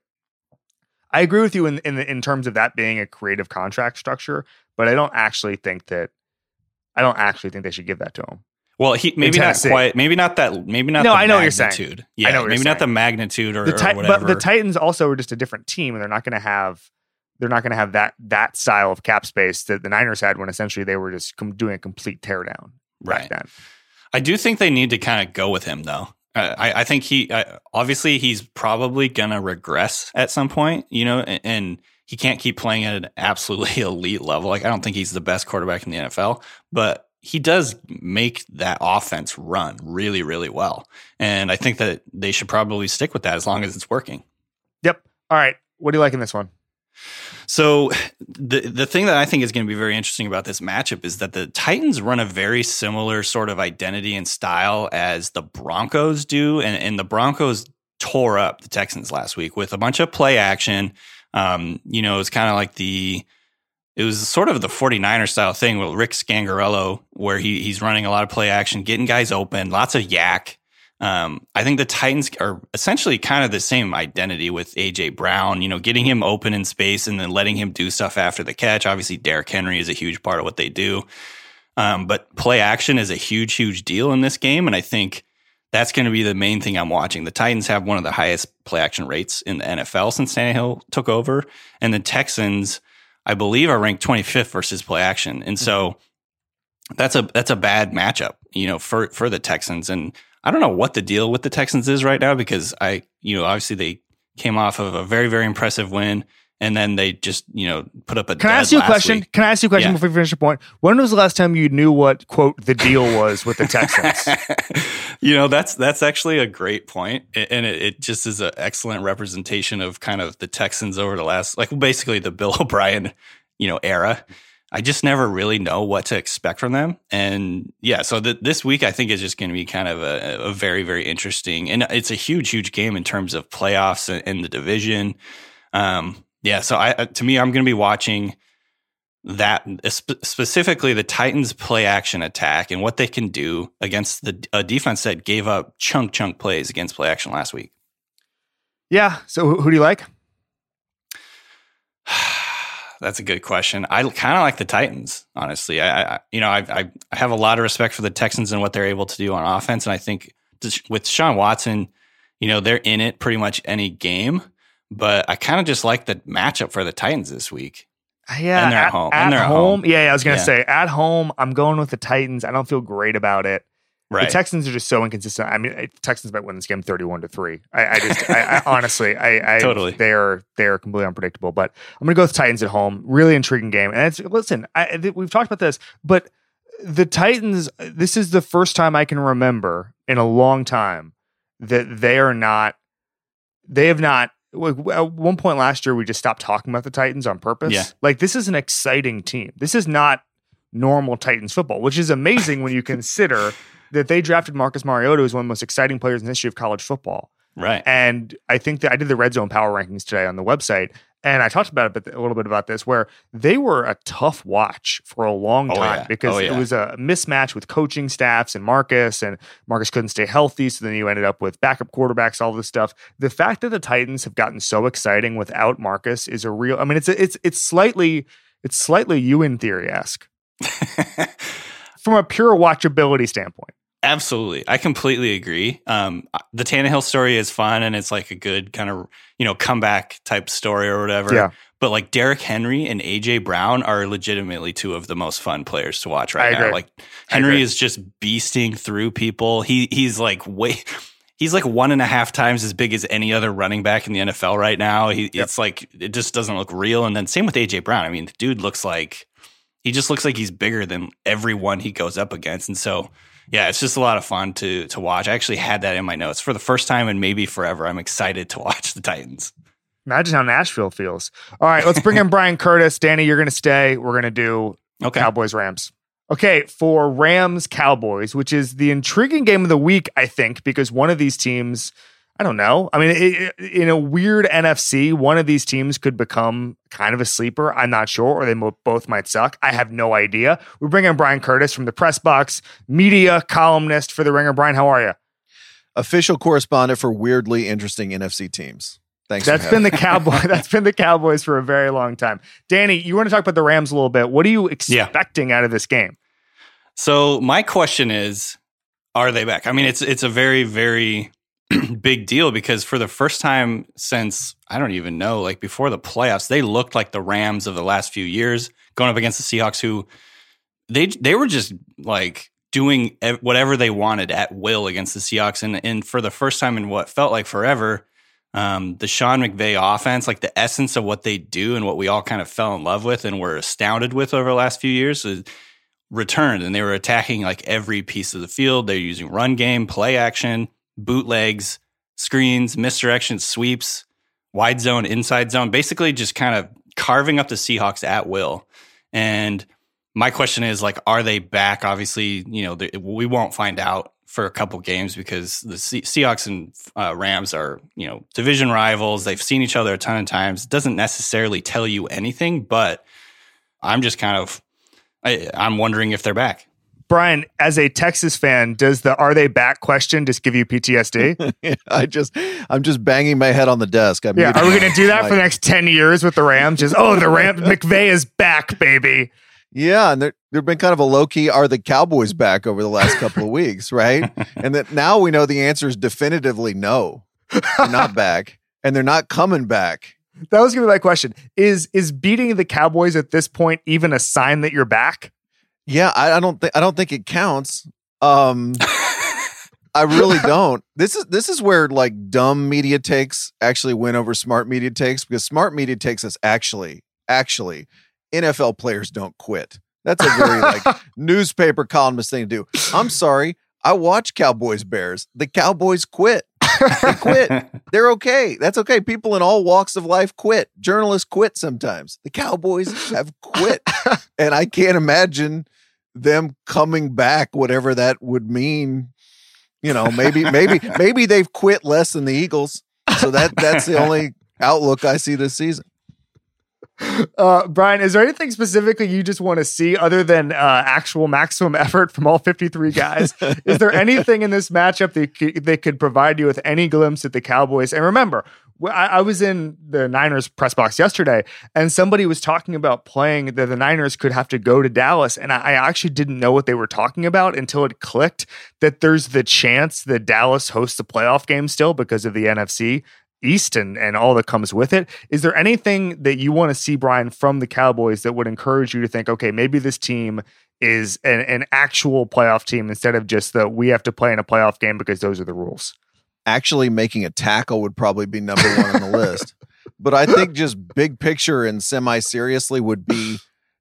I agree with you in in, in terms of that being a creative contract structure, but I don't actually think that I don't actually think they should give that to him. Well, he maybe not quite, maybe not that, maybe not. No, the I know what you're saying. magnitude. I Yeah, know maybe not the magnitude or, The or whatever. but the Titans also are just a different team, and they're not going to have they're not going to have that that style of cap space that the Niners had when essentially they were just com- doing a complete teardown back right. then. I do think they need to kind of go with him, though. Uh, I, I think he uh, obviously he's probably gonna regress at some point, you know, and, and he can't keep playing at an absolutely <laughs> elite level. Like I don't think he's the best quarterback in the NFL, but he does make that offense run really, really well. And I think that they should probably stick with that as long as it's working. Yep. All right. What do you like in this one? So the the thing that I think is going to be very interesting about this matchup is that the Titans run a very similar sort of identity and style as the Broncos do, and, and the Broncos tore up the Texans last week with a bunch of play action. Um, you know, it's kind of like the it was sort of the 49er style thing with Rich Scangarello, where he he's running a lot of play action, getting guys open, lots of YAC. Um, I think the Titans are essentially kind of the same identity with AJ Brown, you know, getting him open in space and then letting him do stuff after the catch. Obviously, Derrick Henry is a huge part of what they do. Um, but play action is a huge, huge deal in this game. And I think that's going to be the main thing I'm watching. The Titans have one of the highest play action rates in the NFL since Tannehill took over. And the Texans, I believe, are ranked 25th versus play action, and so that's a that's a bad matchup, you know, for for the Texans. And I don't know what the deal with the Texans is right now because I, you know, obviously they came off of a very very impressive win and then they just you know put up a. Can I ask you a question? Week. Can I ask you a question yeah. before we finish your point? When was the last time you knew what quote the deal was with the Texans? <laughs> you know that's that's actually a great point, and it, it just is an excellent representation of kind of the Texans over the last like basically the Bill <laughs> O'Brien you know era. I just never really know what to expect from them. And yeah, so the, this week I think is just going to be kind of a, a, very, very interesting, and it's a huge, huge game in terms of playoffs and, and the division. Um, yeah, so I to me, I'm going to be watching that specifically the Titans play action attack and what they can do against the a defense that gave up chunk chunk plays against play action last week. Yeah. So who do you like? <sighs> <sighs> That's a good question. I kind of like the Titans, honestly. I, I you know, I, I, have a lot of respect for the Texans and what they're able to do on offense, and I think with Sean Watson, you know, they're in it pretty much any game. But I kind of just like the matchup for the Titans this week. Yeah, and they're at, at home. At and they're home, home. Yeah, yeah, I was gonna yeah. say at home. I'm going with the Titans. I don't feel great about it. Right. The Texans are just so inconsistent. I mean, Texans might win this game 31 to three. I, I just, I, I, <laughs> honestly, I, I totally they're they're completely unpredictable. But I'm gonna go with Titans at home. Really intriguing game. And it's listen, I, we've talked about this, but the Titans. This is the first time I can remember in a long time that they are not. They have not at one point last year we just stopped talking about the Titans on purpose. Yeah. Like this is an exciting team. This is not normal Titans football, which is amazing when you consider that they drafted Marcus Mariota as one of the most exciting players in the history of college football. Right. And I think that I did the red zone power rankings today on the website. And I talked about it a little bit about this, where they were a tough watch for a long time oh, yeah. because oh, yeah. it was a mismatch with coaching staffs and Marcus, and Marcus couldn't stay healthy. So then you ended up with backup quarterbacks, all this stuff. The fact that the Titans have gotten so exciting without Marcus is a real. I mean, it's a, it's it's slightly it's slightly Ewing theory esque <laughs> from a pure watchability standpoint. Absolutely. I completely agree. Um, the Tannehill story is fun and it's like a good kind of, you know, comeback type story or whatever. Yeah. But like Derrick Henry and AJ Brown are legitimately two of the most fun players to watch right now. Like Henry is just beasting through people. He he's like way he's like one and a half times as big as any other running back in the NFL right now. He yep. it's like it just doesn't look real. And then same with AJ Brown. I mean, the dude looks like he just looks like he's bigger than everyone he goes up against. And so yeah, it's just a lot of fun to to watch. I actually had that in my notes for the first time and maybe forever. I'm excited to <laughs> watch the Titans. Imagine how Nashville feels. All right, let's bring in <laughs> Bryan Curtis. Danny, you're going to stay. We're going to do okay. Cowboys Rams. Okay, for Rams Cowboys, which is the intriguing game of the week, I think, because one of these teams I don't know. I mean, it, in a weird NFC, one of these teams could become kind of a sleeper. I'm not sure, or they both might suck. I have no idea. We bring in Bryan Curtis from the press box, media columnist for the Ringer. Bryan, how are you? Official correspondent for weirdly interesting NFC teams. Thanks. That's been the <laughs> Cowboy. that's been the Cowboys for a very long time. Danny, you want to talk about the Rams a little bit? What are you expecting yeah. out of this game? So my question is, are they back? I mean, it's it's a very very <clears throat> big deal because for the first time since I don't even know, like before the playoffs, they looked like the Rams of the last few years going up against the Seahawks, who they they were just like doing whatever they wanted at will against the Seahawks, and and for the first time in what felt like forever, um, the Sean McVay offense, like the essence of what they do and what we all kind of fell in love with and were astounded with over the last few years. Returned and they were attacking like every piece of the field. They're using run game, play action, bootlegs, screens, misdirection, sweeps, wide zone, inside zone, basically just kind of carving up the Seahawks at will. And my question is like, are they back? Obviously, you know, we won't find out for a couple games because the Seahawks and uh, Rams are, you know, division rivals. They've seen each other a ton of times. It doesn't necessarily tell you anything, but I'm just kind of, I, I'm wondering if they're back. Bryan, as a Texas fan, does the "Are they back?" question just give you PTSD? <laughs> I just, I'm just banging my head on the desk. I'm yeah, are we going to do that like, for the next ten years with the Rams? Just oh, the Rams, <laughs> McVay is back, baby. Yeah, and there there've been kind of a low key "Are the Cowboys back?" over the last couple of weeks, right? <laughs> and that now we know the answer is definitively no, they're not back, and they're not coming back That was gonna be my question. Is is beating the Cowboys at this point even a sign that you're back? Yeah, I, I don't think I don't think it counts. Um, <laughs> I really don't. This is this is where like dumb media takes actually win over smart media takes because smart media takes us actually actually NFL players don't quit. That's a very like <laughs> newspaper columnist thing to do. I'm sorry. I watch Cowboys Bears. The Cowboys quit. They quit. <laughs> They're okay. That's okay. People in all walks of life quit. Journalists quit sometimes. The Cowboys have quit. and I can't imagine them coming back, whatever that would mean. You know, maybe, maybe, <laughs> maybe they've quit less than the Eagles. So that that's the <laughs> only outlook I see this season. Uh, Bryan, is there anything specifically you just want to see other than uh, actual maximum effort from all 53 guys? <laughs> is there anything in this matchup that, that could provide you with any glimpse at the Cowboys? And remember, I, I was in the Niners press box yesterday, and somebody was talking about playing that the Niners could have to go to Dallas, and I, I actually didn't know what they were talking about until it clicked that there's the chance that Dallas hosts a playoff game still because of the NFC. East and, and all that comes with it. Is there anything that you want to see, Bryan, from the Cowboys that would encourage you to think, okay, maybe this team is an, an actual playoff team instead of just the we have to play in a playoff game because those are the rules? Actually, making a tackle would probably be number one on the <laughs> list. But I think just big picture and semi seriously would be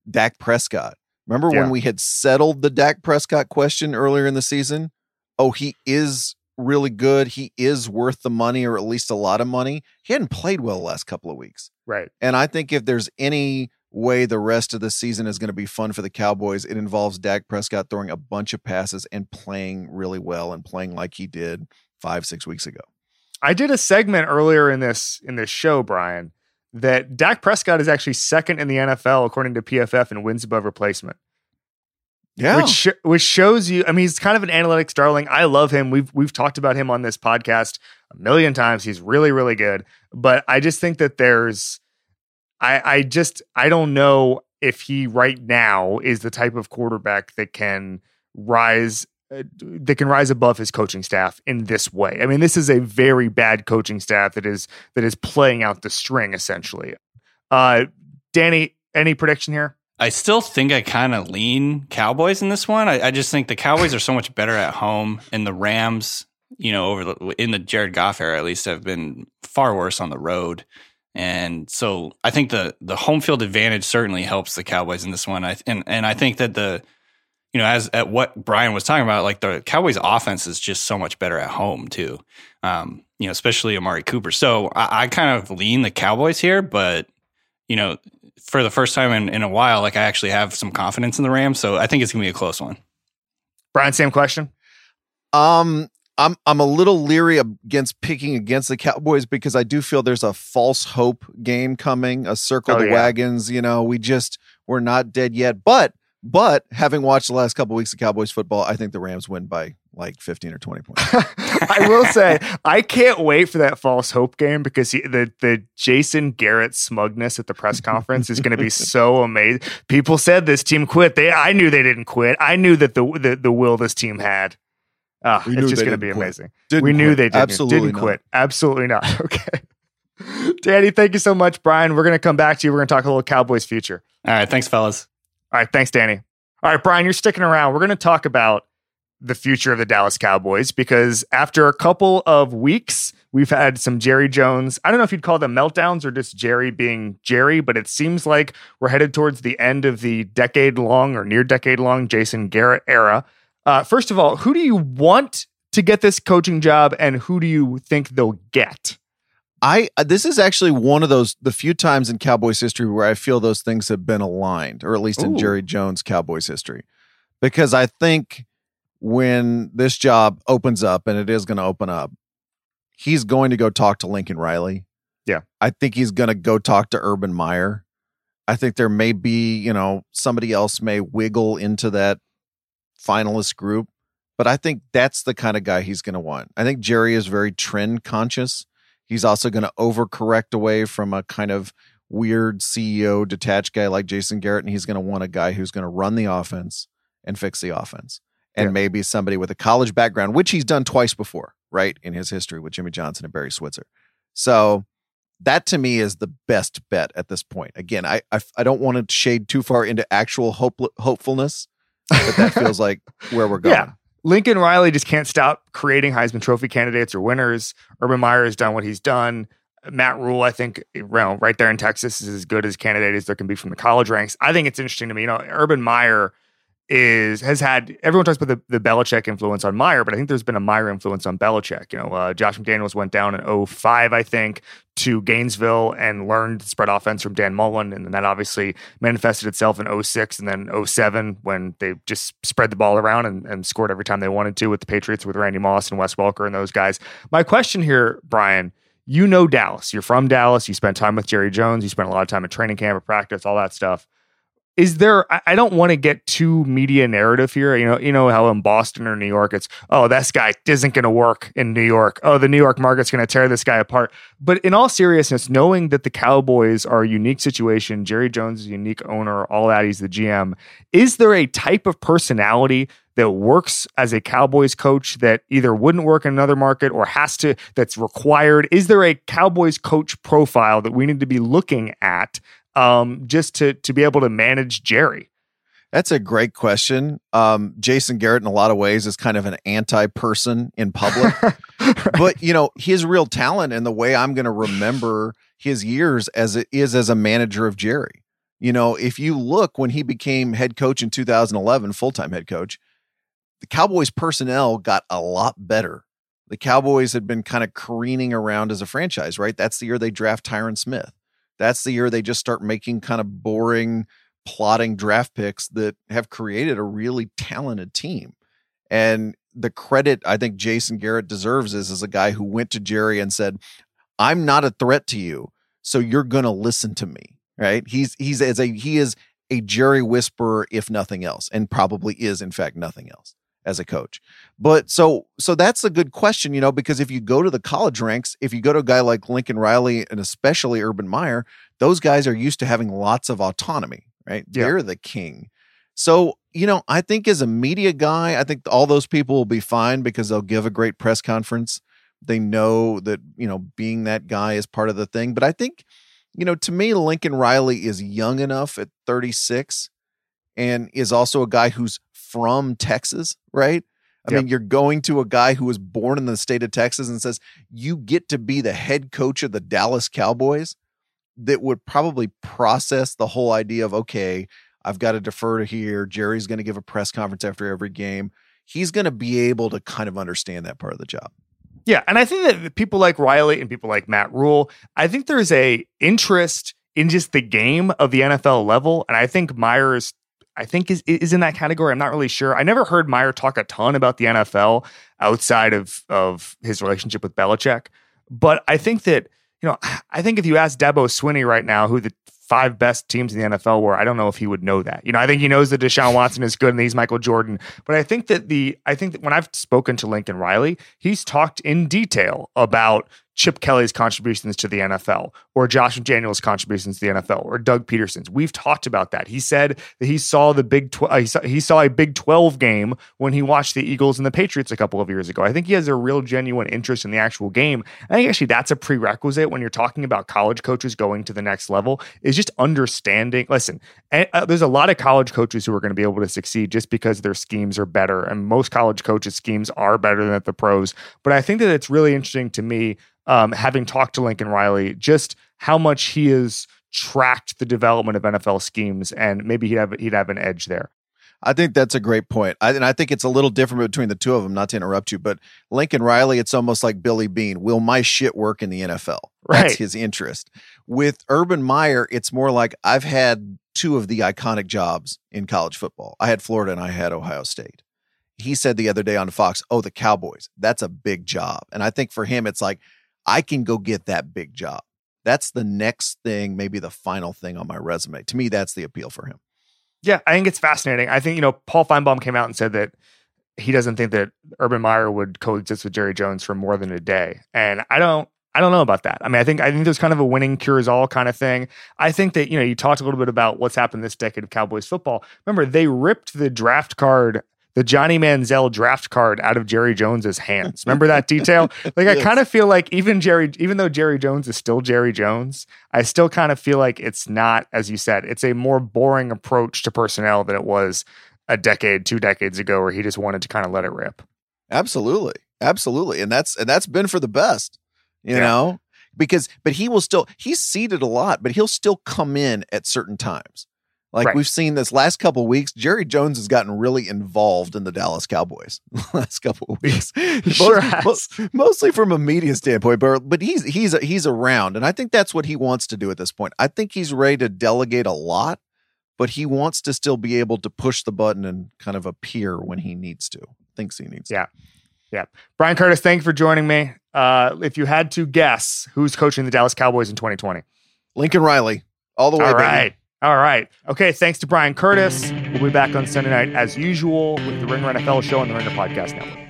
Dak Prescott. Remember Yeah. when we had settled the Dak Prescott question earlier in the season? Oh, he is really good. He is worth the money, or at least a lot of money. He hadn't played well the last couple of weeks. Right. And I think if there's any way the rest of the season is going to be fun for the Cowboys, it involves Dak Prescott throwing a bunch of passes and playing really well and playing like he did five, six weeks ago. I did a segment earlier in this in this show, Bryan, that Dak Prescott is actually second in the NFL according to PFF in wins above replacement. Yeah. which sh- which shows you. I mean, he's kind of an analytics darling. I love him. We've we've talked about him on this podcast a million times. He's really really good. But I just think that there's, I I just I don't know if he right now is the type of quarterback that can rise. uh, That can rise above his coaching staff in this way. I mean, this is a very bad coaching staff that is that is playing out the string essentially. Uh, Danny, any prediction here? I still think I kind of lean Cowboys in this one. I, I just think the Cowboys are so much better at home, and the Rams, you know, over the, in the Jared Goff era at least, have been far worse on the road. And so I think the the home field advantage certainly helps the Cowboys in this one. I and and I think that the you know as at what Bryan was talking about, like the Cowboys offense is just so much better at home too. Um, you know, especially Amari Cooper. So I, I kind of lean the Cowboys here, but you know, for the first time in, in a while, like I actually have some confidence in the Rams. So I think it's gonna be a close one. Bryan, same question. Um, I'm I'm a little leery against picking against the Cowboys because I do feel there's a false hope game coming, a circle Oh, the yeah. wagons. You know, we just we're not dead yet. But but having watched the last couple weeks of Cowboys football, I think the Rams win by like 15 or 20 points. <laughs> I will say I can't wait for that false hope game because he, the the Jason Garrett smugness at the press conference is going to be <laughs> so amazing. People said this team quit. They I knew they didn't quit. I knew that the the, the will this team had. Uh, it's just going to be quit. amazing. Didn't we knew quit. they didn't, Absolutely didn't not. quit. Absolutely not. <laughs> Okay. Danny, thank you so much, Bryan. We're going to come back to you. We're going to talk a little Cowboys future. All right, thanks, fellas. All right, thanks, Danny. All right, Bryan, you're sticking around. We're going to talk about the future of the Dallas Cowboys because after a couple of weeks, we've had some Jerry Jones. I don't know if you'd call them meltdowns or just Jerry being Jerry, but it seems like we're headed towards the end of the decade long or near decade long Jason Garrett era. Uh, first of all, who do you want to get this coaching job and who do you think they'll get? I uh, this is actually one of those the few times in Cowboys history where I feel those things have been aligned, or at least in Ooh. Jerry Jones Cowboys history, because I think when this job opens up, and it is going to open up, he's going to go talk to Lincoln Riley. Yeah. I think he's going to go talk to Urban Meyer. I think there may be, you know, somebody else may wiggle into that finalist group, but I think that's the kind of guy he's going to want. I think Jerry is very trend conscious. He's also going to overcorrect away from a kind of weird CEO detached guy like Jason Garrett, and he's going to want a guy who's going to run the offense and fix the offense, and Yeah. maybe somebody with a college background, which he's done twice before, right, in his history with Jimmy Johnson and Barry Switzer. So that to me is the best bet at this point. Again, I I, I don't want to shade too far into actual hope, hopefulness, but that feels like <laughs> where we're going. Yeah. Lincoln Riley just can't stop creating Heisman Trophy candidates or winners. Urban Meyer has done what he's done. Matt Rhule, I think, well, right there in Texas, is as good as candidate as there can be from the college ranks. I think it's interesting to me. You know, Urban Meyer is has had everyone talks about the, the Belichick influence on Meyer, but I think there's been a Meyer influence on Belichick. You know, uh, Josh McDaniels went down in 05, I think, to Gainesville and learned spread offense from Dan Mullen, and then that obviously manifested itself in 06 and then 07 when they just spread the ball around and, and scored every time they wanted to with the Patriots with Randy Moss and Wes Welker and those guys. My question here, Bryan. You know Dallas. You're from Dallas. You spent time with Jerry Jones. You spent a lot of time at training camp, at practice, all that stuff is there i don't want to get too media narrative here you know you know how in boston or new york it's oh this guy isn't going to work in new york oh the new york market's going to tear this guy apart but in all seriousness knowing that the cowboys are a unique situation jerry jones is a unique owner all that he's the gm is there a type of personality that works as a Cowboys coach that either wouldn't work in another market or has to, that's required? Is there a Cowboys coach profile that we need to be looking at um, just to to be able to manage Jerry? That's a great question. Um, Jason Garrett, in a lot of ways, is kind of an anti person in public. <laughs> right. But, you know, his real talent and the way I'm going to remember his years as it is as a manager of Jerry. You know, if you look when he became head coach in 2011, full time head coach, the Cowboys personnel got a lot better. The Cowboys had been kind of careening around as a franchise, right? That's the year they draft Tyron Smith. That's the year they just start making kind of boring, plotting draft picks that have created a really talented team. And the credit I think Jason Garrett deserves is as a guy who went to Jerry and said, "I'm not a threat to you, so you're going to listen to me." Right? He's he's as a he is a Jerry whisperer if nothing else and probably is in fact nothing else as a coach. But so so that's a good question, you know, because if you go to the college ranks, if you go to a guy like Lincoln Riley and especially Urban Meyer, those guys are used to having lots of autonomy, right? Yeah. They're the king. So, you know, I think as a media guy, I think all those people will be fine because they'll give a great press conference. They know that, you know, being that guy is part of the thing. But I think, you know, to me, Lincoln Riley is young enough at 36 and is also a guy who's from Texas, right? I yep. mean, you're going to a guy who was born in the state of Texas and says, you get to be the head coach of the Dallas Cowboys that would probably process the whole idea of, okay, I've got to defer to here. Jerry's going to give a press conference after every game. He's going to be able to kind of understand that part of the job. Yeah, and I think that people like Riley and people like Matt Rhule, I think there's a interest in just the game of the NFL level, and I think Myers I think is is in that category. I'm not really sure. I never heard Meyer talk a ton about the NFL outside of of his relationship with Belichick, but I think that you know, I think if you ask Dabo Swinney right now who the five best teams in the NFL were, I don't know if he would know that. You know, I think he knows that Deshaun Watson is good and he's Michael Jordan. But I think that the I think that when I've spoken to Lincoln Riley, he's talked in detail about Chip Kelly's contributions to the NFL or Josh McDaniels' contributions to the NFL or Doug Pederson's. We've talked about that. He said that he saw the Big tw- uh, he, saw, he saw a Big 12 game when he watched the Eagles and the Patriots a couple of years ago. I think he has a real genuine interest in the actual game. I think actually that's a prerequisite when you're talking about college coaches going to the next level is just understanding. Listen, uh, there's a lot of college coaches who are going to be able to succeed just because their schemes are better and most college coaches schemes are better than at the pros. But I think that it's really interesting to me um, having talked to Lincoln Riley, just how much he has tracked the development of NFL schemes, and maybe he'd have he'd have an edge there. I think that's a great point. I, and I think it's a little different between the two of them, not to interrupt you, but Lincoln Riley, it's almost like Billy Beane. Will my shit work in the NFL? That's right. his interest. With Urban Meyer, it's more like I've had two of the iconic jobs in college football. I had Florida and I had Ohio State. He said the other day on Fox, Oh, the Cowboys, that's a big job. And I think for him, it's like, I can go get that big job. That's the next thing, maybe the final thing on my resume. To me, that's the appeal for him. Yeah, I think it's fascinating. I think, you know, Paul Finebaum came out and said that he doesn't think that Urban Meyer would coexist with Jerry Jones for more than a day. And I don't I don't know about that. I mean, I think I think there's kind of a winning cures all kind of thing. I think that, you know, you talked a little bit about what's happened this decade of Cowboys football. Remember, they ripped the draft card the Johnny Manziel draft card out of Jerry Jones's hands. Remember that detail? <laughs> Like I kind of feel like even Jerry, even though Jerry Jones is still Jerry Jones, I still kind of feel like it's not, as you said, it's a more boring approach to personnel than it was a decade, two decades ago, where he just wanted to kind of let it rip. Absolutely. Absolutely. And that's and that's been for the best. You Yeah. know? Because but he will still he's ceded a lot, but he'll still come in at certain times. Like Right. we've seen this last couple weeks, Jerry Jones has gotten really involved in the Dallas Cowboys <laughs> last couple of weeks. <laughs> Sure Most- has. mostly from a media standpoint, but but he's he's he's around, and I think that's what he wants to do at this point. I think he's ready to delegate a lot, but he wants to still be able to push the button and kind of appear when he needs to. Thinks he needs. Yeah. Yeah. Bryan Curtis, thank you for joining me. Uh, if you had to guess who's coaching the Dallas Cowboys in 2020. Lincoln Riley, all the way. All baby. All right. Okay. Thanks to Bryan Curtis. We'll be back on Sunday night as usual with the Ringer NFL show and the Ringer Podcast Network.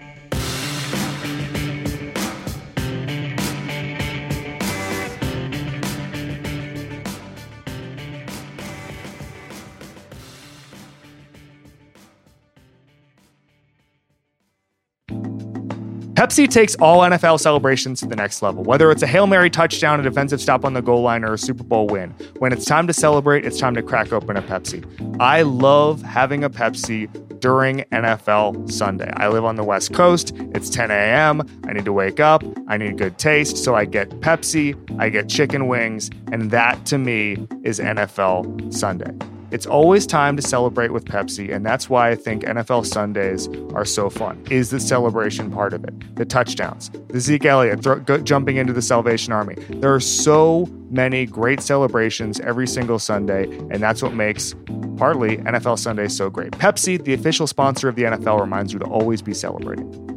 Pepsi takes all NFL celebrations to the next level, whether it's a Hail Mary touchdown, a defensive stop on the goal line, or a Super Bowl win. When it's time to celebrate, it's time to crack open a Pepsi. I love having a Pepsi during NFL Sunday. I live on the West Coast. It's 10 a.m. I need to wake up. I need good taste. So I get Pepsi, I get chicken wings, and that to me is NFL Sunday. It's always time to celebrate with Pepsi, and that's why I think NFL Sundays are so fun. Is the celebration part of it? The touchdowns, the Zeke Elliott jumping into the Salvation Army. There are so many great celebrations every single Sunday, and that's what makes partly NFL Sundays so great. Pepsi, the official sponsor of the NFL, reminds you to always be celebrating.